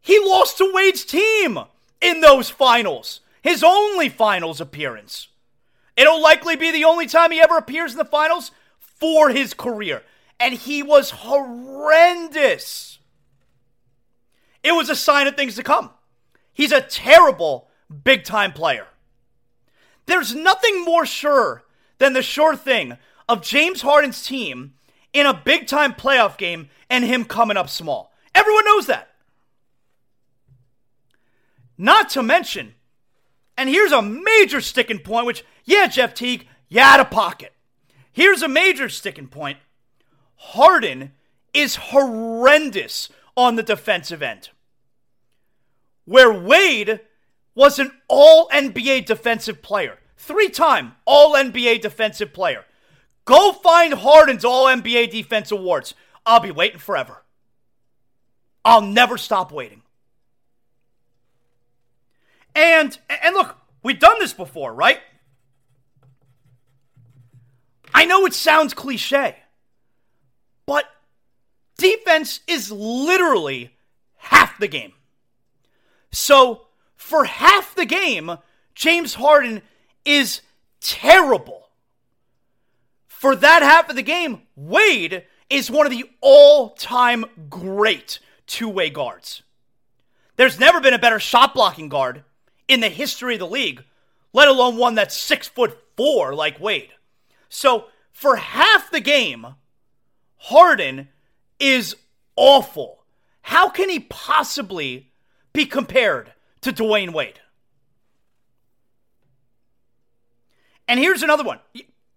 he lost to Wade's team in those finals, his only finals appearance. It'll likely be the only time he ever appears in the finals for his career. And he was horrendous. It was a sign of things to come. He's a terrible big time player. There's nothing more sure than the sure thing of James Harden's team in a big time playoff game and him coming up small. Everyone knows that. Not to mention, and here's a major sticking point, which, yeah, Jeff Teague, you out of pocket. Here's a major sticking point Harden is horrendous on the defensive end. Where Wade was an all NBA defensive player, three time all NBA defensive player. Go find Harden's all NBA defense awards. I'll be waiting forever. I'll never stop waiting. And and look, we've done this before, right? I know it sounds cliche, but defense is literally half the game. So, for half the game, James Harden is terrible. For that half of the game, Wade is one of the all time great two way guards. There's never been a better shot blocking guard in the history of the league, let alone one that's six foot four like Wade. So, for half the game, Harden is awful. How can he possibly be compared to Dwyane Wade? And here's another one.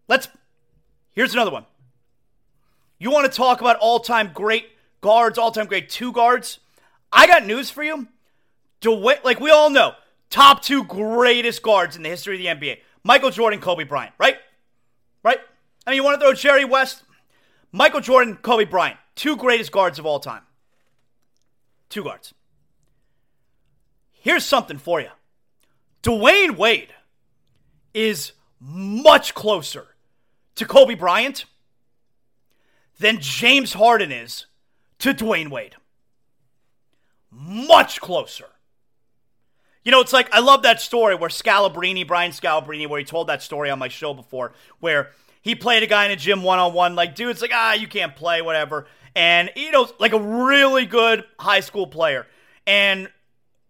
Let's here's another one. You want to talk about all-time great guards, all-time great two guards? I got news for you. Dwyane, like we all know, top two greatest guards in the history of the NBA. Michael Jordan, Kobe Bryant, right? Right? I mean, you want to throw Jerry West? Michael Jordan, Kobe Bryant, two greatest guards of all time. Two guards. Here's something for you Dwyane Wade is much closer to Kobe Bryant than James Harden is to Dwyane Wade. Much closer. You know, it's like I love that story where Scalabrine, Brian Scalabrine, where he told that story on my show before, where he played a guy in a gym one on one, like, dude's like, ah, you can't play, whatever. And, you know, like a really good high school player. And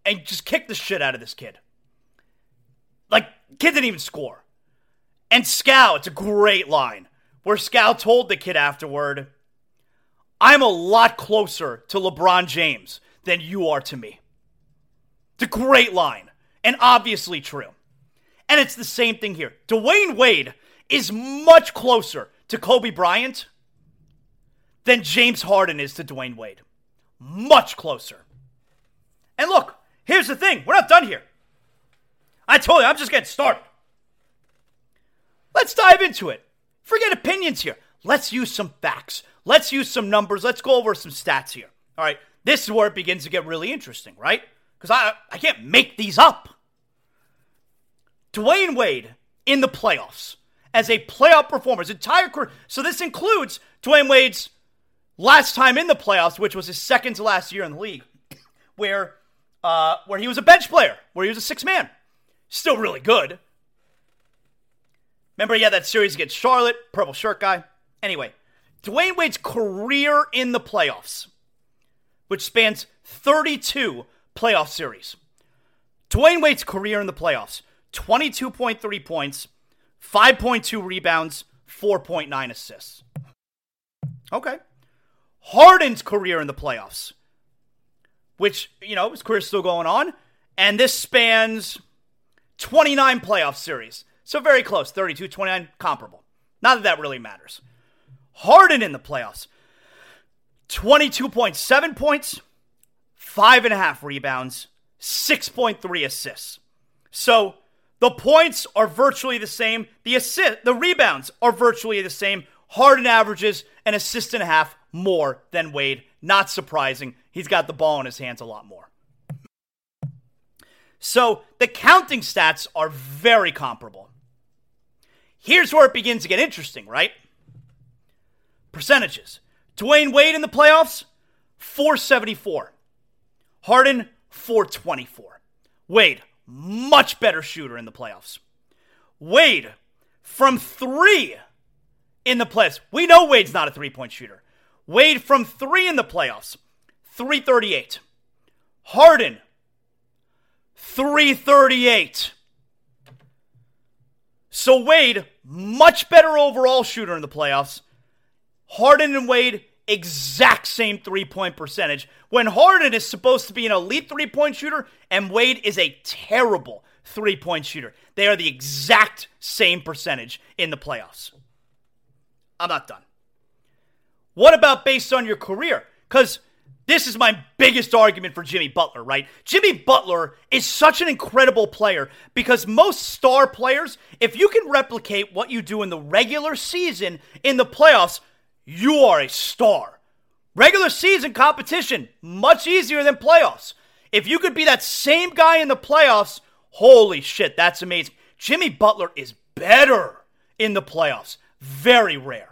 and just kicked the shit out of this kid. Like, kid didn't even score. And Scal, it's a great line where Scal told the kid afterward, I'm a lot closer to LeBron James than you are to me. It's a great line and obviously true. And it's the same thing here. Dwyane Wade is much closer to Kobe Bryant than James Harden is to Dwyane Wade. Much closer. And look, Here's the thing we're not done here. I told you, I'm just getting started. Let's dive into it. Forget opinions here. Let's use some facts. Let's use some numbers. Let's go over some stats here. All right. This is where it begins to get really interesting, right? Because I, I can't make these up. Dwyane Wade in the playoffs as a playoff performer, his entire career. So this includes Dwyane Wade's last time in the playoffs, which was his second to last year in the league, where uh, where he was a bench player, where he was a six man. Still really good. Remember, had that series against Charlotte, purple shirt guy. Anyway, Dwyane Wade's career in the playoffs, which spans 32 playoff series. Dwyane Wade's career in the playoffs 22.3 points, 5.2 rebounds, 4.9 assists. Okay. Harden's career in the playoffs which, you know, his career's still going on. And this spans 29 playoff series. So very close 32, 29, comparable. Not that that really matters. Harden in the playoffs 22.7 points, 5.5 rebounds, 6.3 assists. So the points are virtually the same. The assist, the rebounds are virtually the same. Harden averages an assist and a half more than Wade. Not surprising. He's got the ball in his hands a lot more. So the counting stats are very comparable. Here's where it begins to get interesting, right? Percentages. Dwyane Wade in the playoffs, 474. Harden, 424. Wade, much better shooter in the playoffs. Wade, from three in the playoffs. We know Wade's not a three point shooter. Wade from three in the playoffs, 338. Harden, 338. So Wade, much better overall shooter in the playoffs. Harden and Wade, exact same three point percentage. When Harden is supposed to be an elite three point shooter and Wade is a terrible three point shooter, they are the exact same percentage in the playoffs. I'm not done. What about based on your career? Because this is my biggest argument for Jimmy Butler, right? Jimmy Butler is such an incredible player because most star players, if you can replicate what you do in the regular season in the playoffs, you are a star. Regular season competition, much easier than playoffs. If you could be that same guy in the playoffs, holy shit, that's amazing. Jimmy Butler is better in the playoffs. Very rare.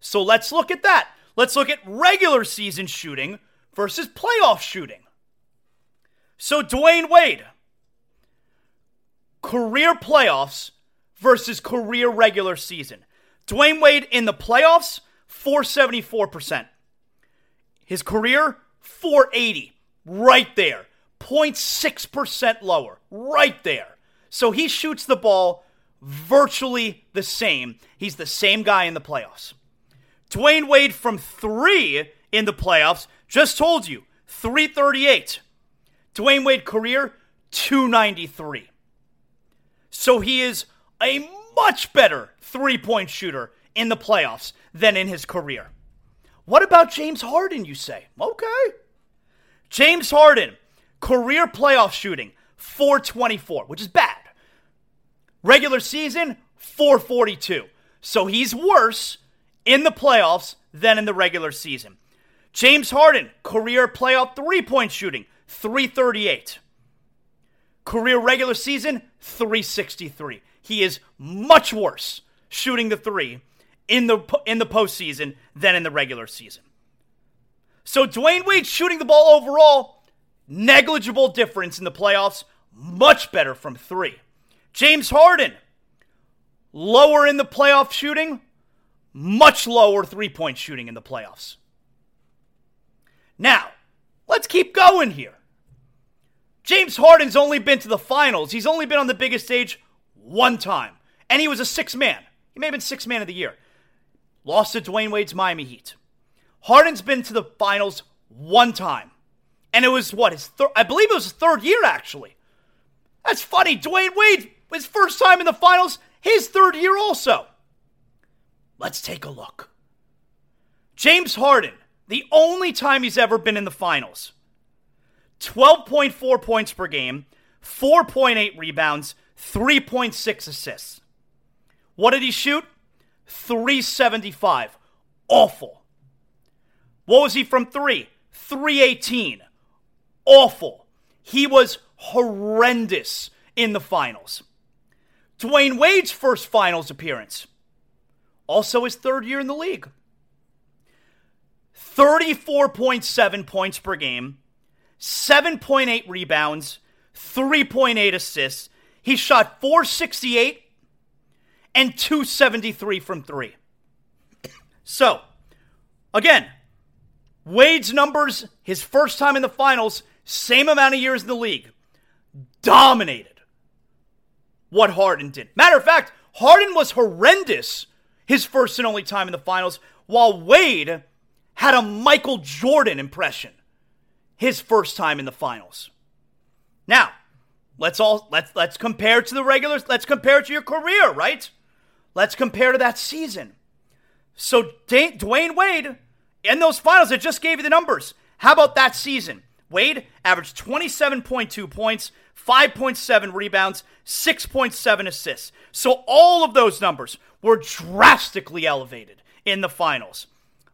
So let's look at that. Let's look at regular season shooting versus playoff shooting. So, Dwyane Wade, career playoffs versus career regular season. Dwyane Wade in the playoffs, 474%. His career, 480. Right there. 0.6% lower. Right there. So he shoots the ball virtually the same. He's the same guy in the playoffs. Dwyane Wade from three in the playoffs, just told you, 338. Dwyane Wade career, 293. So he is a much better three point shooter in the playoffs than in his career. What about James Harden, you say? Okay. James Harden, career playoff shooting, 424, which is bad. Regular season, 442. So he's worse in the playoffs than in the regular season. James Harden, career playoff three point shooting, 338. Career regular season, 363. He is much worse shooting the three in the, in the postseason than in the regular season. So Dwyane Wade shooting the ball overall, negligible difference in the playoffs, much better from three. James Harden, lower in the playoff shooting, much lower three point shooting in the playoffs. Now, let's keep going here. James Harden's only been to the finals. He's only been on the biggest stage one time. And he was a six man. He may have been six man of the year. Lost to Dwyane Wade's Miami Heat. Harden's been to the finals one time. And it was what? His third I believe it was his third year actually. That's funny. Dwyane Wade, his first time in the finals, his third year also. Let's take a look. James Harden, the only time he's ever been in the finals 12.4 points per game, 4.8 rebounds, 3.6 assists. What did he shoot? 375. Awful. What was he from three? 318. Awful. He was horrendous in the finals. Dwyane Wade's first finals appearance also his third year in the league. 34.7 points per game, 7.8 rebounds, 3.8 assists. He shot 468 and 273 from three. So, again, Wade's numbers, his first time in the finals, same amount of years in the league, dominated what Harden did. Matter of fact, Harden was horrendous his first and only time in the finals, while Wade had a Michael Jordan impression his first time in the finals. Now, let's all let's let's compare to the regulars, let's compare to your career, right? Let's compare to that season. So Dwyane Wade in those finals, I just gave you the numbers. How about that season? Wade averaged 27.2 points, 5.7 rebounds, 6.7 assists. So all of those numbers were drastically elevated in the finals.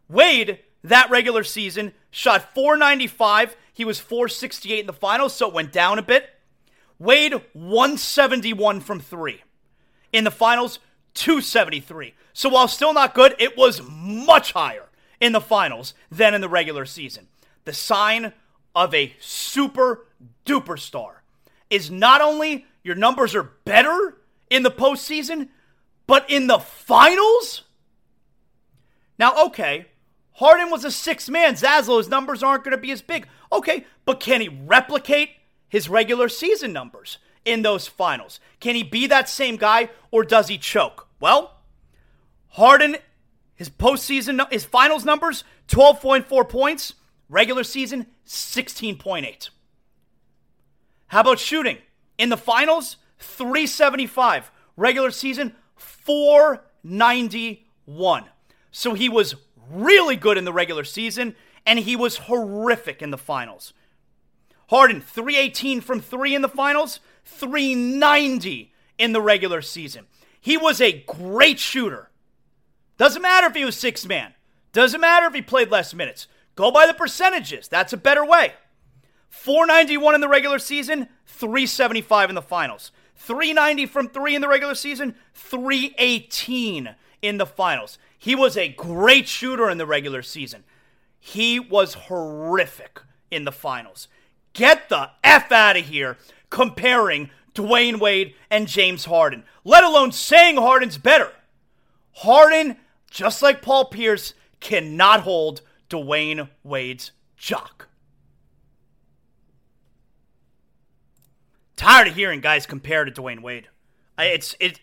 Wade, that regular season, shot 495. He was 468 in the finals, so it went down a bit. Wade 171 from 3. In the finals, 273. So while still not good, it was much higher in the finals than in the regular season. The sign of a super duper star is not only your numbers are better in the postseason, but in the finals? Now, okay, Harden was a six man. Zaslow's numbers aren't going to be as big. Okay, but can he replicate his regular season numbers in those finals? Can he be that same guy or does he choke? Well, Harden, his postseason, his finals numbers 12.4 points, regular season 16.8. How about shooting? In the finals, 375. Regular season, 491. So he was really good in the regular season, and he was horrific in the finals. Harden, 318 from three in the finals, 390 in the regular season. He was a great shooter. Doesn't matter if he was six man, doesn't matter if he played less minutes. Go by the percentages. That's a better way. 491 in the regular season, 375 in the finals. 390 from three in the regular season, 318 in the finals. He was a great shooter in the regular season. He was horrific in the finals. Get the F out of here comparing Dwyane Wade and James Harden, let alone saying Harden's better. Harden, just like Paul Pierce, cannot hold Dwyane Wade's jock. Tired of hearing guys compare to Dwyane Wade. It's it,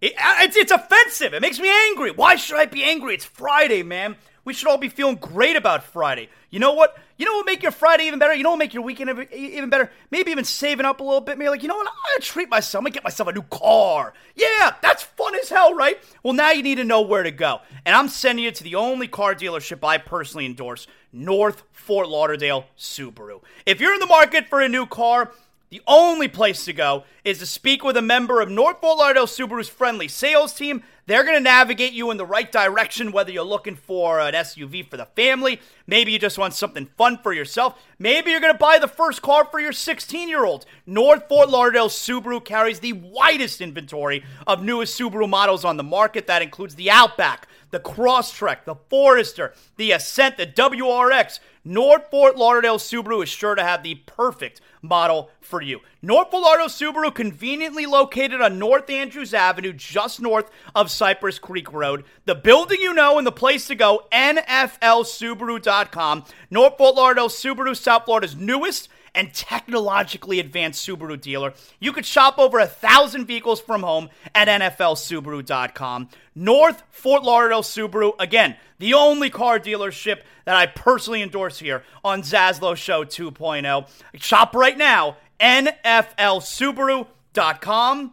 it uh, it's it's offensive. It makes me angry. Why should I be angry? It's Friday, man. We should all be feeling great about Friday. You know what? You know what make your Friday even better? You know what make your weekend even better? Maybe even saving up a little bit. Maybe like, you know what? Gonna treat myself. I'm gonna get myself a new car. Yeah, that's fun as hell, right? Well, now you need to know where to go. And I'm sending you to the only car dealership I personally endorse, North Fort Lauderdale Subaru. If you're in the market for a new car, the only place to go is to speak with a member of North Fort Lauderdale Subaru's friendly sales team. They're going to navigate you in the right direction, whether you're looking for an SUV for the family, maybe you just want something fun for yourself, maybe you're going to buy the first car for your 16 year old. North Fort Lauderdale Subaru carries the widest inventory of newest Subaru models on the market. That includes the Outback, the Crosstrek, the Forester, the Ascent, the WRX. North Fort Lauderdale Subaru is sure to have the perfect model for you. North Lauderdale Subaru, conveniently located on North Andrews Avenue, just north of Cypress Creek Road. The building you know and the place to go, NFLSubaru.com. North Lauderdale Subaru, South Florida's newest and technologically advanced Subaru dealer. You could shop over a thousand vehicles from home at NFLSubaru.com. North Fort Lauderdale Subaru, again, the only car dealership that I personally endorse here on Zaslow Show 2.0. Shop right now, NFLSubaru.com.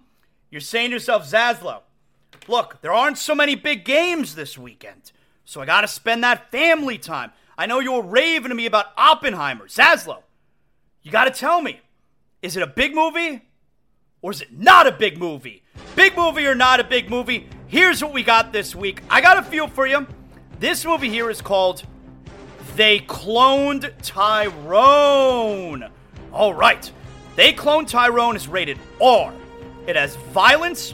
You're saying to yourself, Zaslow, look, there aren't so many big games this weekend, so I got to spend that family time. I know you were raving to me about Oppenheimer. Zaslow, you got to tell me, is it a big movie or is it not a big movie? Big movie or not a big movie? Here's what we got this week. I got a feel for you. This movie here is called They Cloned Tyrone. All right. They Cloned Tyrone is rated R. It has violence,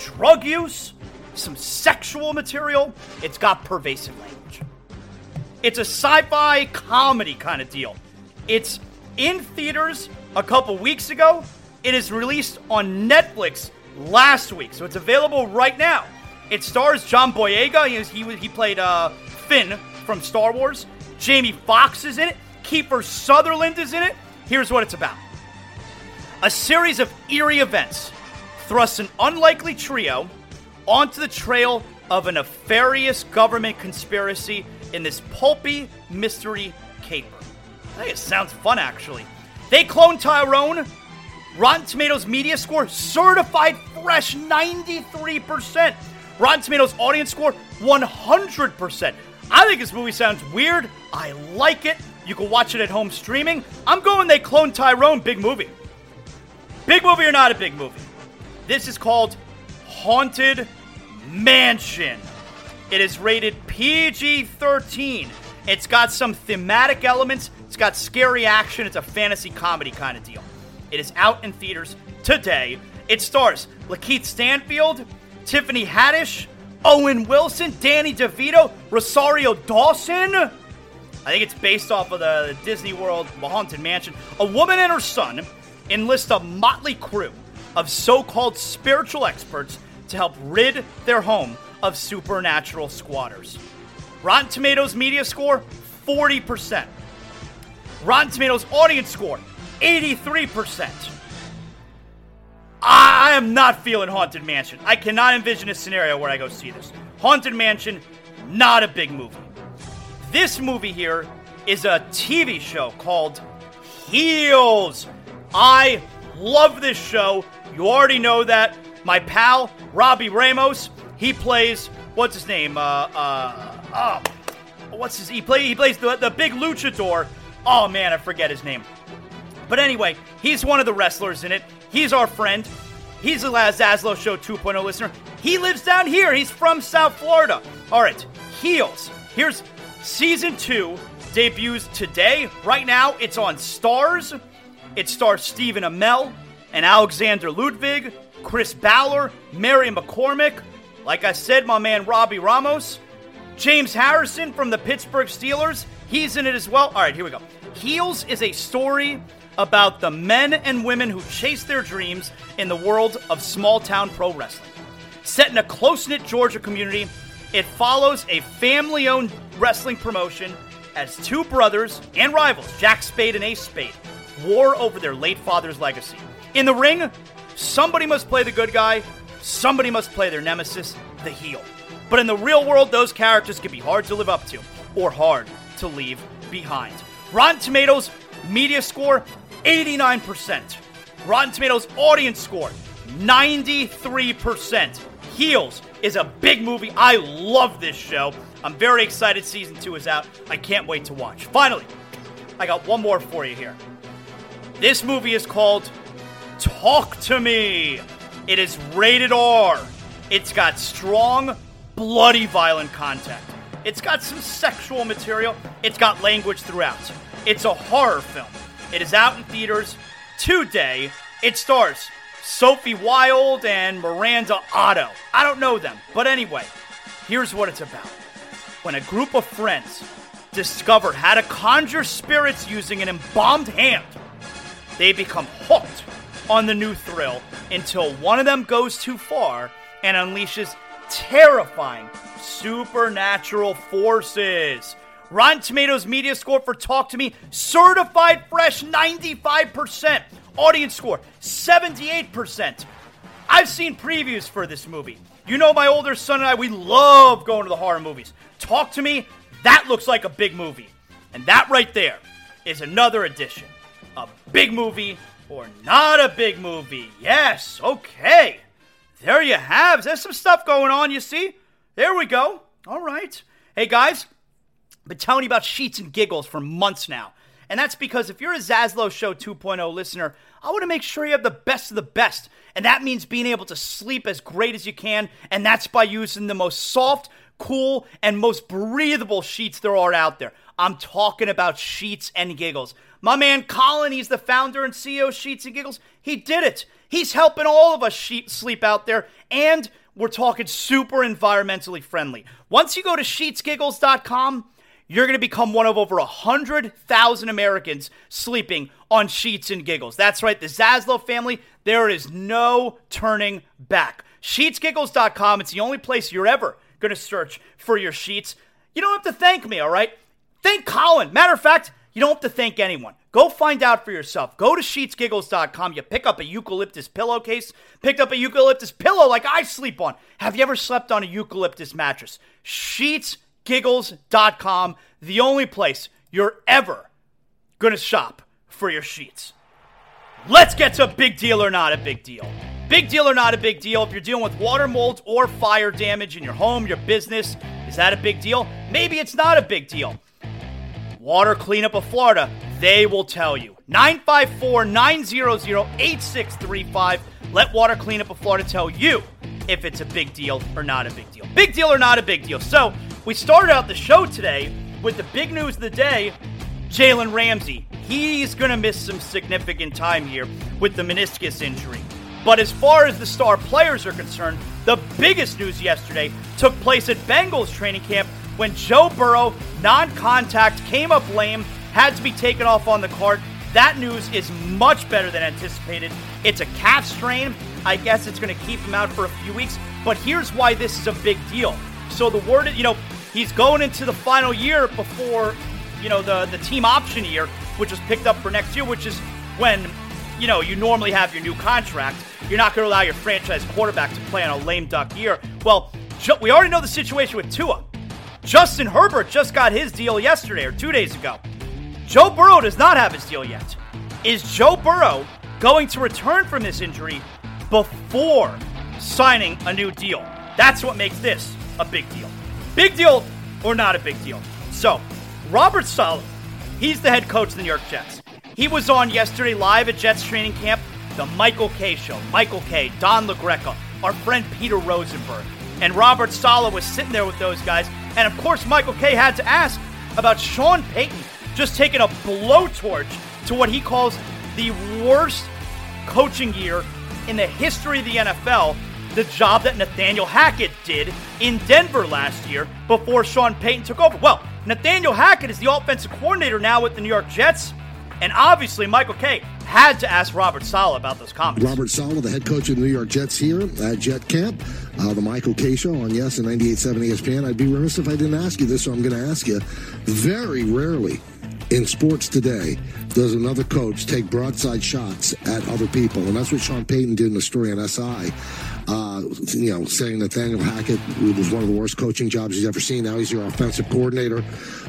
drug use, some sexual material. It's got pervasive language. It's a sci fi comedy kind of deal. It's in theaters a couple weeks ago. It is released on Netflix last week, so it's available right now. It stars John Boyega. He, he, he played uh, Finn from Star Wars. Jamie Foxx is in it. Kiefer Sutherland is in it. Here's what it's about a series of eerie events thrusts an unlikely trio onto the trail of a nefarious government conspiracy in this pulpy mystery caper. I think it sounds fun, actually. They cloned Tyrone. Rotten Tomatoes media score certified fresh 93%. Rotten Tomatoes audience score 100%. I think this movie sounds weird. I like it. You can watch it at home streaming. I'm going they clone Tyrone. Big movie. Big movie or not a big movie? This is called Haunted Mansion. It is rated PG 13. It's got some thematic elements, got scary action, it's a fantasy comedy kind of deal. It is out in theaters today. It stars Lakeith Stanfield, Tiffany Haddish, Owen Wilson, Danny DeVito, Rosario Dawson. I think it's based off of the Disney World Haunted Mansion. A woman and her son enlist a motley crew of so called spiritual experts to help rid their home of supernatural squatters. Rotten Tomatoes media score 40%. Rotten Tomatoes audience score 83%. I am not feeling Haunted Mansion. I cannot envision a scenario where I go see this. Haunted Mansion, not a big movie. This movie here is a TV show called Heels. I love this show. You already know that. My pal, Robbie Ramos, he plays, what's his name? Uh, uh, uh, what's his, he, play, he plays the, the big luchador. Oh man, I forget his name. But anyway, he's one of the wrestlers in it. He's our friend. He's last Zaslow Show 2.0 listener. He lives down here. He's from South Florida. All right, Heels. Here's season two. Debuts today. Right now, it's on Starz. It stars Stephen Amell and Alexander Ludwig, Chris Ballard, Mary McCormack. Like I said, my man Robbie Ramos, James Harrison from the Pittsburgh Steelers. He's in it as well. All right, here we go. Heels is a story about the men and women who chase their dreams in the world of small town pro wrestling. Set in a close knit Georgia community, it follows a family owned wrestling promotion as two brothers and rivals, Jack Spade and Ace Spade, war over their late father's legacy. In the ring, somebody must play the good guy, somebody must play their nemesis, the heel. But in the real world, those characters can be hard to live up to or hard to leave behind. Rotten Tomatoes media score 89%. Rotten Tomatoes audience score 93%. Heels is a big movie. I love this show. I'm very excited season 2 is out. I can't wait to watch. Finally, I got one more for you here. This movie is called Talk to Me. It is rated R. It's got strong, bloody, violent content. It's got some sexual material. It's got language throughout. It's a horror film. It is out in theaters today. It stars Sophie Wilde and Miranda Otto. I don't know them, but anyway, here's what it's about. When a group of friends discover how to conjure spirits using an embalmed hand, they become hooked on the new thrill until one of them goes too far and unleashes terrifying supernatural forces. Rotten Tomatoes media score for Talk to Me, certified fresh 95%. Audience score 78%. I've seen previews for this movie. You know, my older son and I, we love going to the horror movies. Talk to Me, that looks like a big movie. And that right there is another edition. A big movie or not a big movie. Yes, okay. There you have. There's some stuff going on, you see? There we go. All right. Hey, guys, been telling you about Sheets and Giggles for months now. And that's because if you're a Zaslow Show 2.0 listener, I want to make sure you have the best of the best. And that means being able to sleep as great as you can. And that's by using the most soft, cool, and most breathable sheets there are out there. I'm talking about Sheets and Giggles. My man Colin, he's the founder and CEO of Sheets and Giggles. He did it. He's helping all of us sleep out there. And we're talking super environmentally friendly. Once you go to sheetsgiggles.com, you're going to become one of over 100,000 Americans sleeping on sheets and giggles. That's right, the Zaslow family, there is no turning back. Sheetsgiggles.com, it's the only place you're ever going to search for your sheets. You don't have to thank me, all right? Thank Colin. Matter of fact, you don't have to thank anyone. Go find out for yourself. Go to sheetsgiggles.com. You pick up a eucalyptus pillowcase, picked up a eucalyptus pillow like I sleep on. Have you ever slept on a eucalyptus mattress? Sheets giggles.com, the only place you're ever going to shop for your sheets. Let's get to big deal or not a big deal. Big deal or not a big deal. If you're dealing with water mold or fire damage in your home, your business, is that a big deal? Maybe it's not a big deal. Water Cleanup of Florida, they will tell you. 954 900 8635. Let Water Cleanup of Florida tell you if it's a big deal or not a big deal. Big deal or not a big deal. So, we started out the show today with the big news of the day Jalen Ramsey. he's going to miss some significant time here with the meniscus injury. But as far as the star players are concerned, the biggest news yesterday took place at Bengals training camp when Joe Burrow, non contact, came up lame, had to be taken off on the cart. That news is much better than anticipated. It's a calf strain. I guess it's going to keep him out for a few weeks. But here's why this is a big deal. So the word, you know, he's going into the final year before, you know, the, the team option year, which was picked up for next year, which is when, you know, you normally have your new contract. You're not going to allow your franchise quarterback to play on a lame duck year. Well, we already know the situation with Tua. Justin Herbert just got his deal yesterday or two days ago. Joe Burrow does not have his deal yet. Is Joe Burrow going to return from this injury before signing a new deal? That's what makes this a big deal. Big deal or not a big deal? So, Robert Saleh, he's the head coach of the New York Jets. He was on yesterday live at Jets training camp, the Michael Kay Show. Michael Kay, Don LaGreca, our friend Peter Rosenberg. And Robert Saleh was sitting there with those guys. And of course, Michael Kay had to ask about Sean Payton just taking a blowtorch to what he calls the worst coaching year in the history of the NFL. The job that Nathaniel Hackett did in Denver last year before Sean Payton took over. Well, Nathaniel Hackett is the offensive coordinator now with the New York Jets. And obviously, Michael Kay had to ask Robert Saleh about those comments. Robert Saleh, the head coach of the New York Jets here at Jet Camp, uh, the Michael Kay Show on Yes and 98.7 ESPN. I'd be remiss if I didn't ask you this, so I'm going to ask you. Very rarely in sports today does another coach take broadside shots at other people, and that's what Sean Payton did in the story on SI. Uh, you know, saying Nathaniel Hackett was one of the worst coaching jobs he's ever seen. Now he's your offensive coordinator.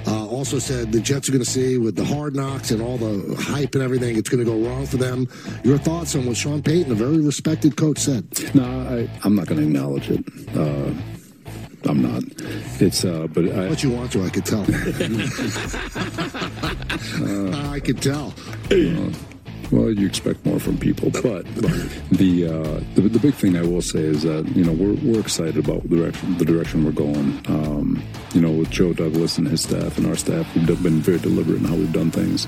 Uh, also said the Jets are going to see with the hard knocks and all the hype and everything, it's going to go wrong for them. Your thoughts on what Sean Payton, a very respected coach, said? No, I, am not going to acknowledge it. Uh, I'm not. It's uh, but I, what you want to, I could tell. uh, I could tell. Uh, well, you expect more from people, but the, uh, the, the big thing I will say is that you know we're, we're excited about the direction the direction we're going. Um, you know, with Joe Douglas and his staff and our staff, we've been very deliberate in how we've done things.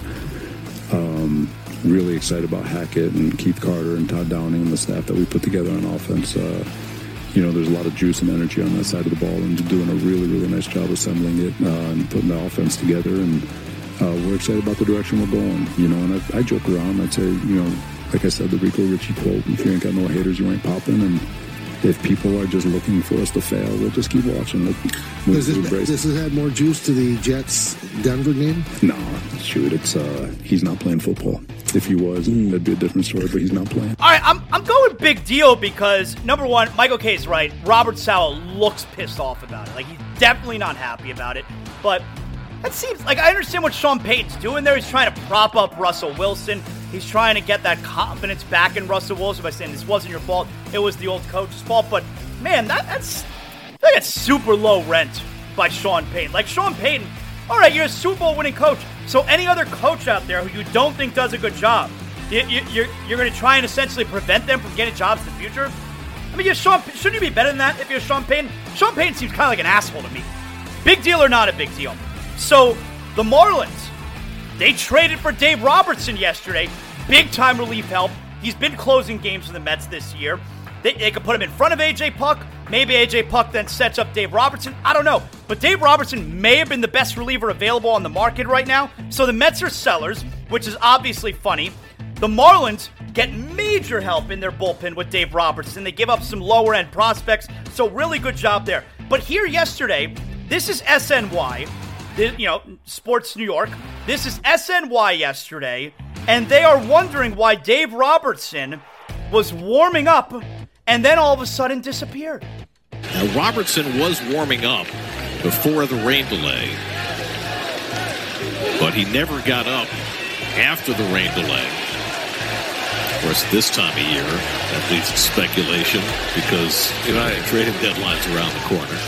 Um, really excited about Hackett and Keith Carter and Todd Downing and the staff that we put together on offense. Uh, you know, there's a lot of juice and energy on that side of the ball, and doing a really, really nice job assembling it uh, and putting the offense together. And uh, we're excited about the direction we're going. You know, and I, I joke around. I'd say, you know, like I said, the Rico Richie quote: "If you ain't got no haters, you ain't popping." And if people are just looking for us to fail, we'll just keep watching. We'll, we'll does, it, does it add more juice to the Jets Denver game? No, shoot, it's uh, he's not playing football. If he was, that'd be a different story, but he's not playing. All right, I'm, I'm going big deal because, number one, Michael Kay is right. Robert Saleh looks pissed off about it. Like, he's definitely not happy about it. But that seems like I understand what Sean Payton's doing there. He's trying to prop up Russell Wilson. He's trying to get that confidence back in Russell Wilson by saying this wasn't your fault. It was the old coach's fault. But man, that, that's that's super low rent by Sean Payton. Like Sean Payton, all right, you're a Super Bowl winning coach. So any other coach out there who you don't think does a good job, you, you, you're you're going to try and essentially prevent them from getting jobs in the future. I mean, you're Sean. Shouldn't you be better than that if you're Sean Payton? Sean Payton seems kind of like an asshole to me. Big deal or not a big deal? So the Marlins, they traded for Dave Robertson yesterday. Big time relief help. He's been closing games for the Mets this year. They, they could put him in front of AJ Puk. Maybe AJ Puk then sets up Dave Robertson. I don't know. But Dave Robertson may have been the best reliever available on the market right now. So the Mets are sellers, which is obviously funny. The Marlins get major help in their bullpen with Dave Robertson. They give up some lower end prospects. So really good job there. But here yesterday, this is SNY this, you know, Sports New York. This is SNY yesterday, and they are wondering why Dave Robertson was warming up and then all of a sudden disappeared. Now, Robertson was warming up before the rain delay, but he never got up after the rain delay. Of course, this time of year, that leads to speculation because you know, trading deadlines around the corner.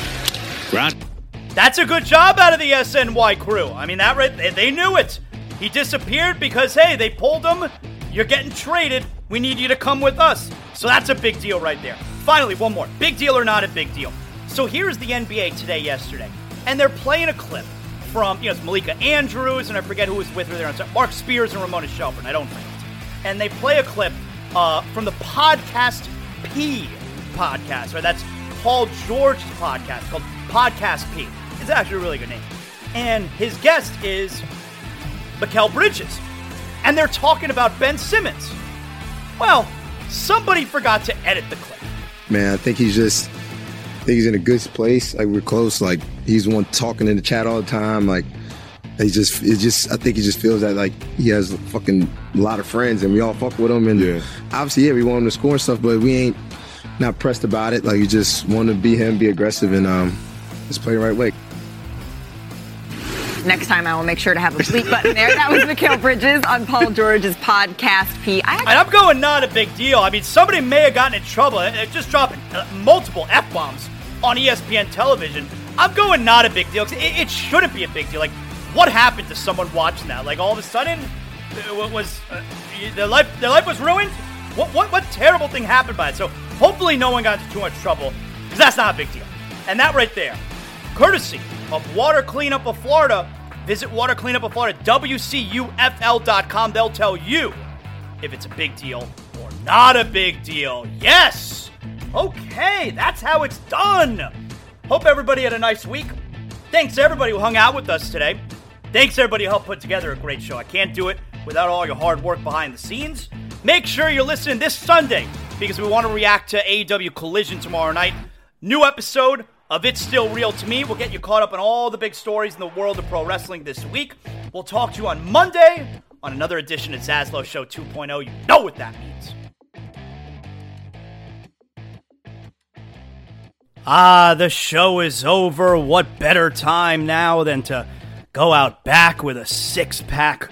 Ground that's a good job out of the SNY crew. I mean, that right, they knew it. He disappeared because hey, they pulled him. You're getting traded. We need you to come with us. So that's a big deal right there. Finally, one more. Big deal or not a big deal. So here's the NBA today, yesterday, and they're playing a clip from, you know, it's Malika Andrews, and I forget who was with her there. Marc Spears and Ramona Shelburne. I don't know. And they play a clip uh, from the Podcast P podcast, right? That's Paul George's podcast called Podcast P. It's actually a really good name. And his guest is Mikal Bridges. And they're talking about Ben Simmons. Well, somebody forgot to edit the clip. Man, I think he's just I think he's in a good place. Like we're close. Like he's one talking in the chat all the time. Like he just, it just, I think he just feels that like he has fucking a lot of friends and we all fuck with him. And yeah. obviously, yeah, we want him to score and stuff, but we ain't not pressed about it. Like you just want to be him, be aggressive, and um, just play the right way. Next time, I will make sure to have a bleep button there. That was Mikal Bridges on Paul George's podcast. P. I and I'm going not a big deal. I mean, somebody may have gotten in trouble. Just dropping uh, multiple f bombs on ESPN television. I'm going not a big deal. It, it, shouldn't be a big deal. Like, what happened to someone watching that? Like, all of a sudden, uh, was uh, their life their life was ruined? What, what what terrible thing happened by it? So hopefully, no one got into too much trouble because that's not a big deal. And that right there, courtesy of Water Cleanup of Florida. Visit Water Cleanup of Florida, WCUFL.com. They'll tell you if it's a big deal or not a big deal. Yes. Okay, that's how it's done. Hope everybody had a nice week. Thanks everybody who hung out with us today. Thanks everybody who helped put together a great show. I can't do it without all your hard work behind the scenes. Make sure you're listening this Sunday because we want to react to AEW Collision tomorrow night. New episode of It's Still Real to Me. We'll get you caught up on all the big stories in the world of pro wrestling this week. We'll talk to you on Monday on another edition of Zaslow Show 2.0. You know what that means. Ah, the show is over. What better time now than to go out back with a six pack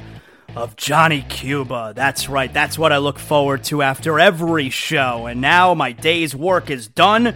of Johnny Cuba? That's right, that's what I look forward to after every show. And now my day's work is done.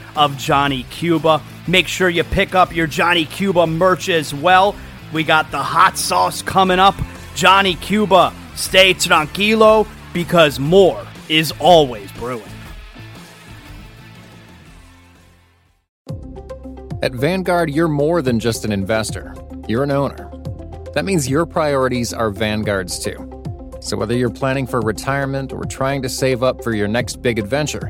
of Johnny Cuba. Make sure you pick up your Johnny Cuba merch as well. We got the hot sauce coming up. Johnny Cuba, stay tranquilo because more is always brewing. At Vanguard, you're more than just an investor, you're an owner. That means your priorities are Vanguard's too. So whether you're planning for retirement or trying to save up for your next big adventure,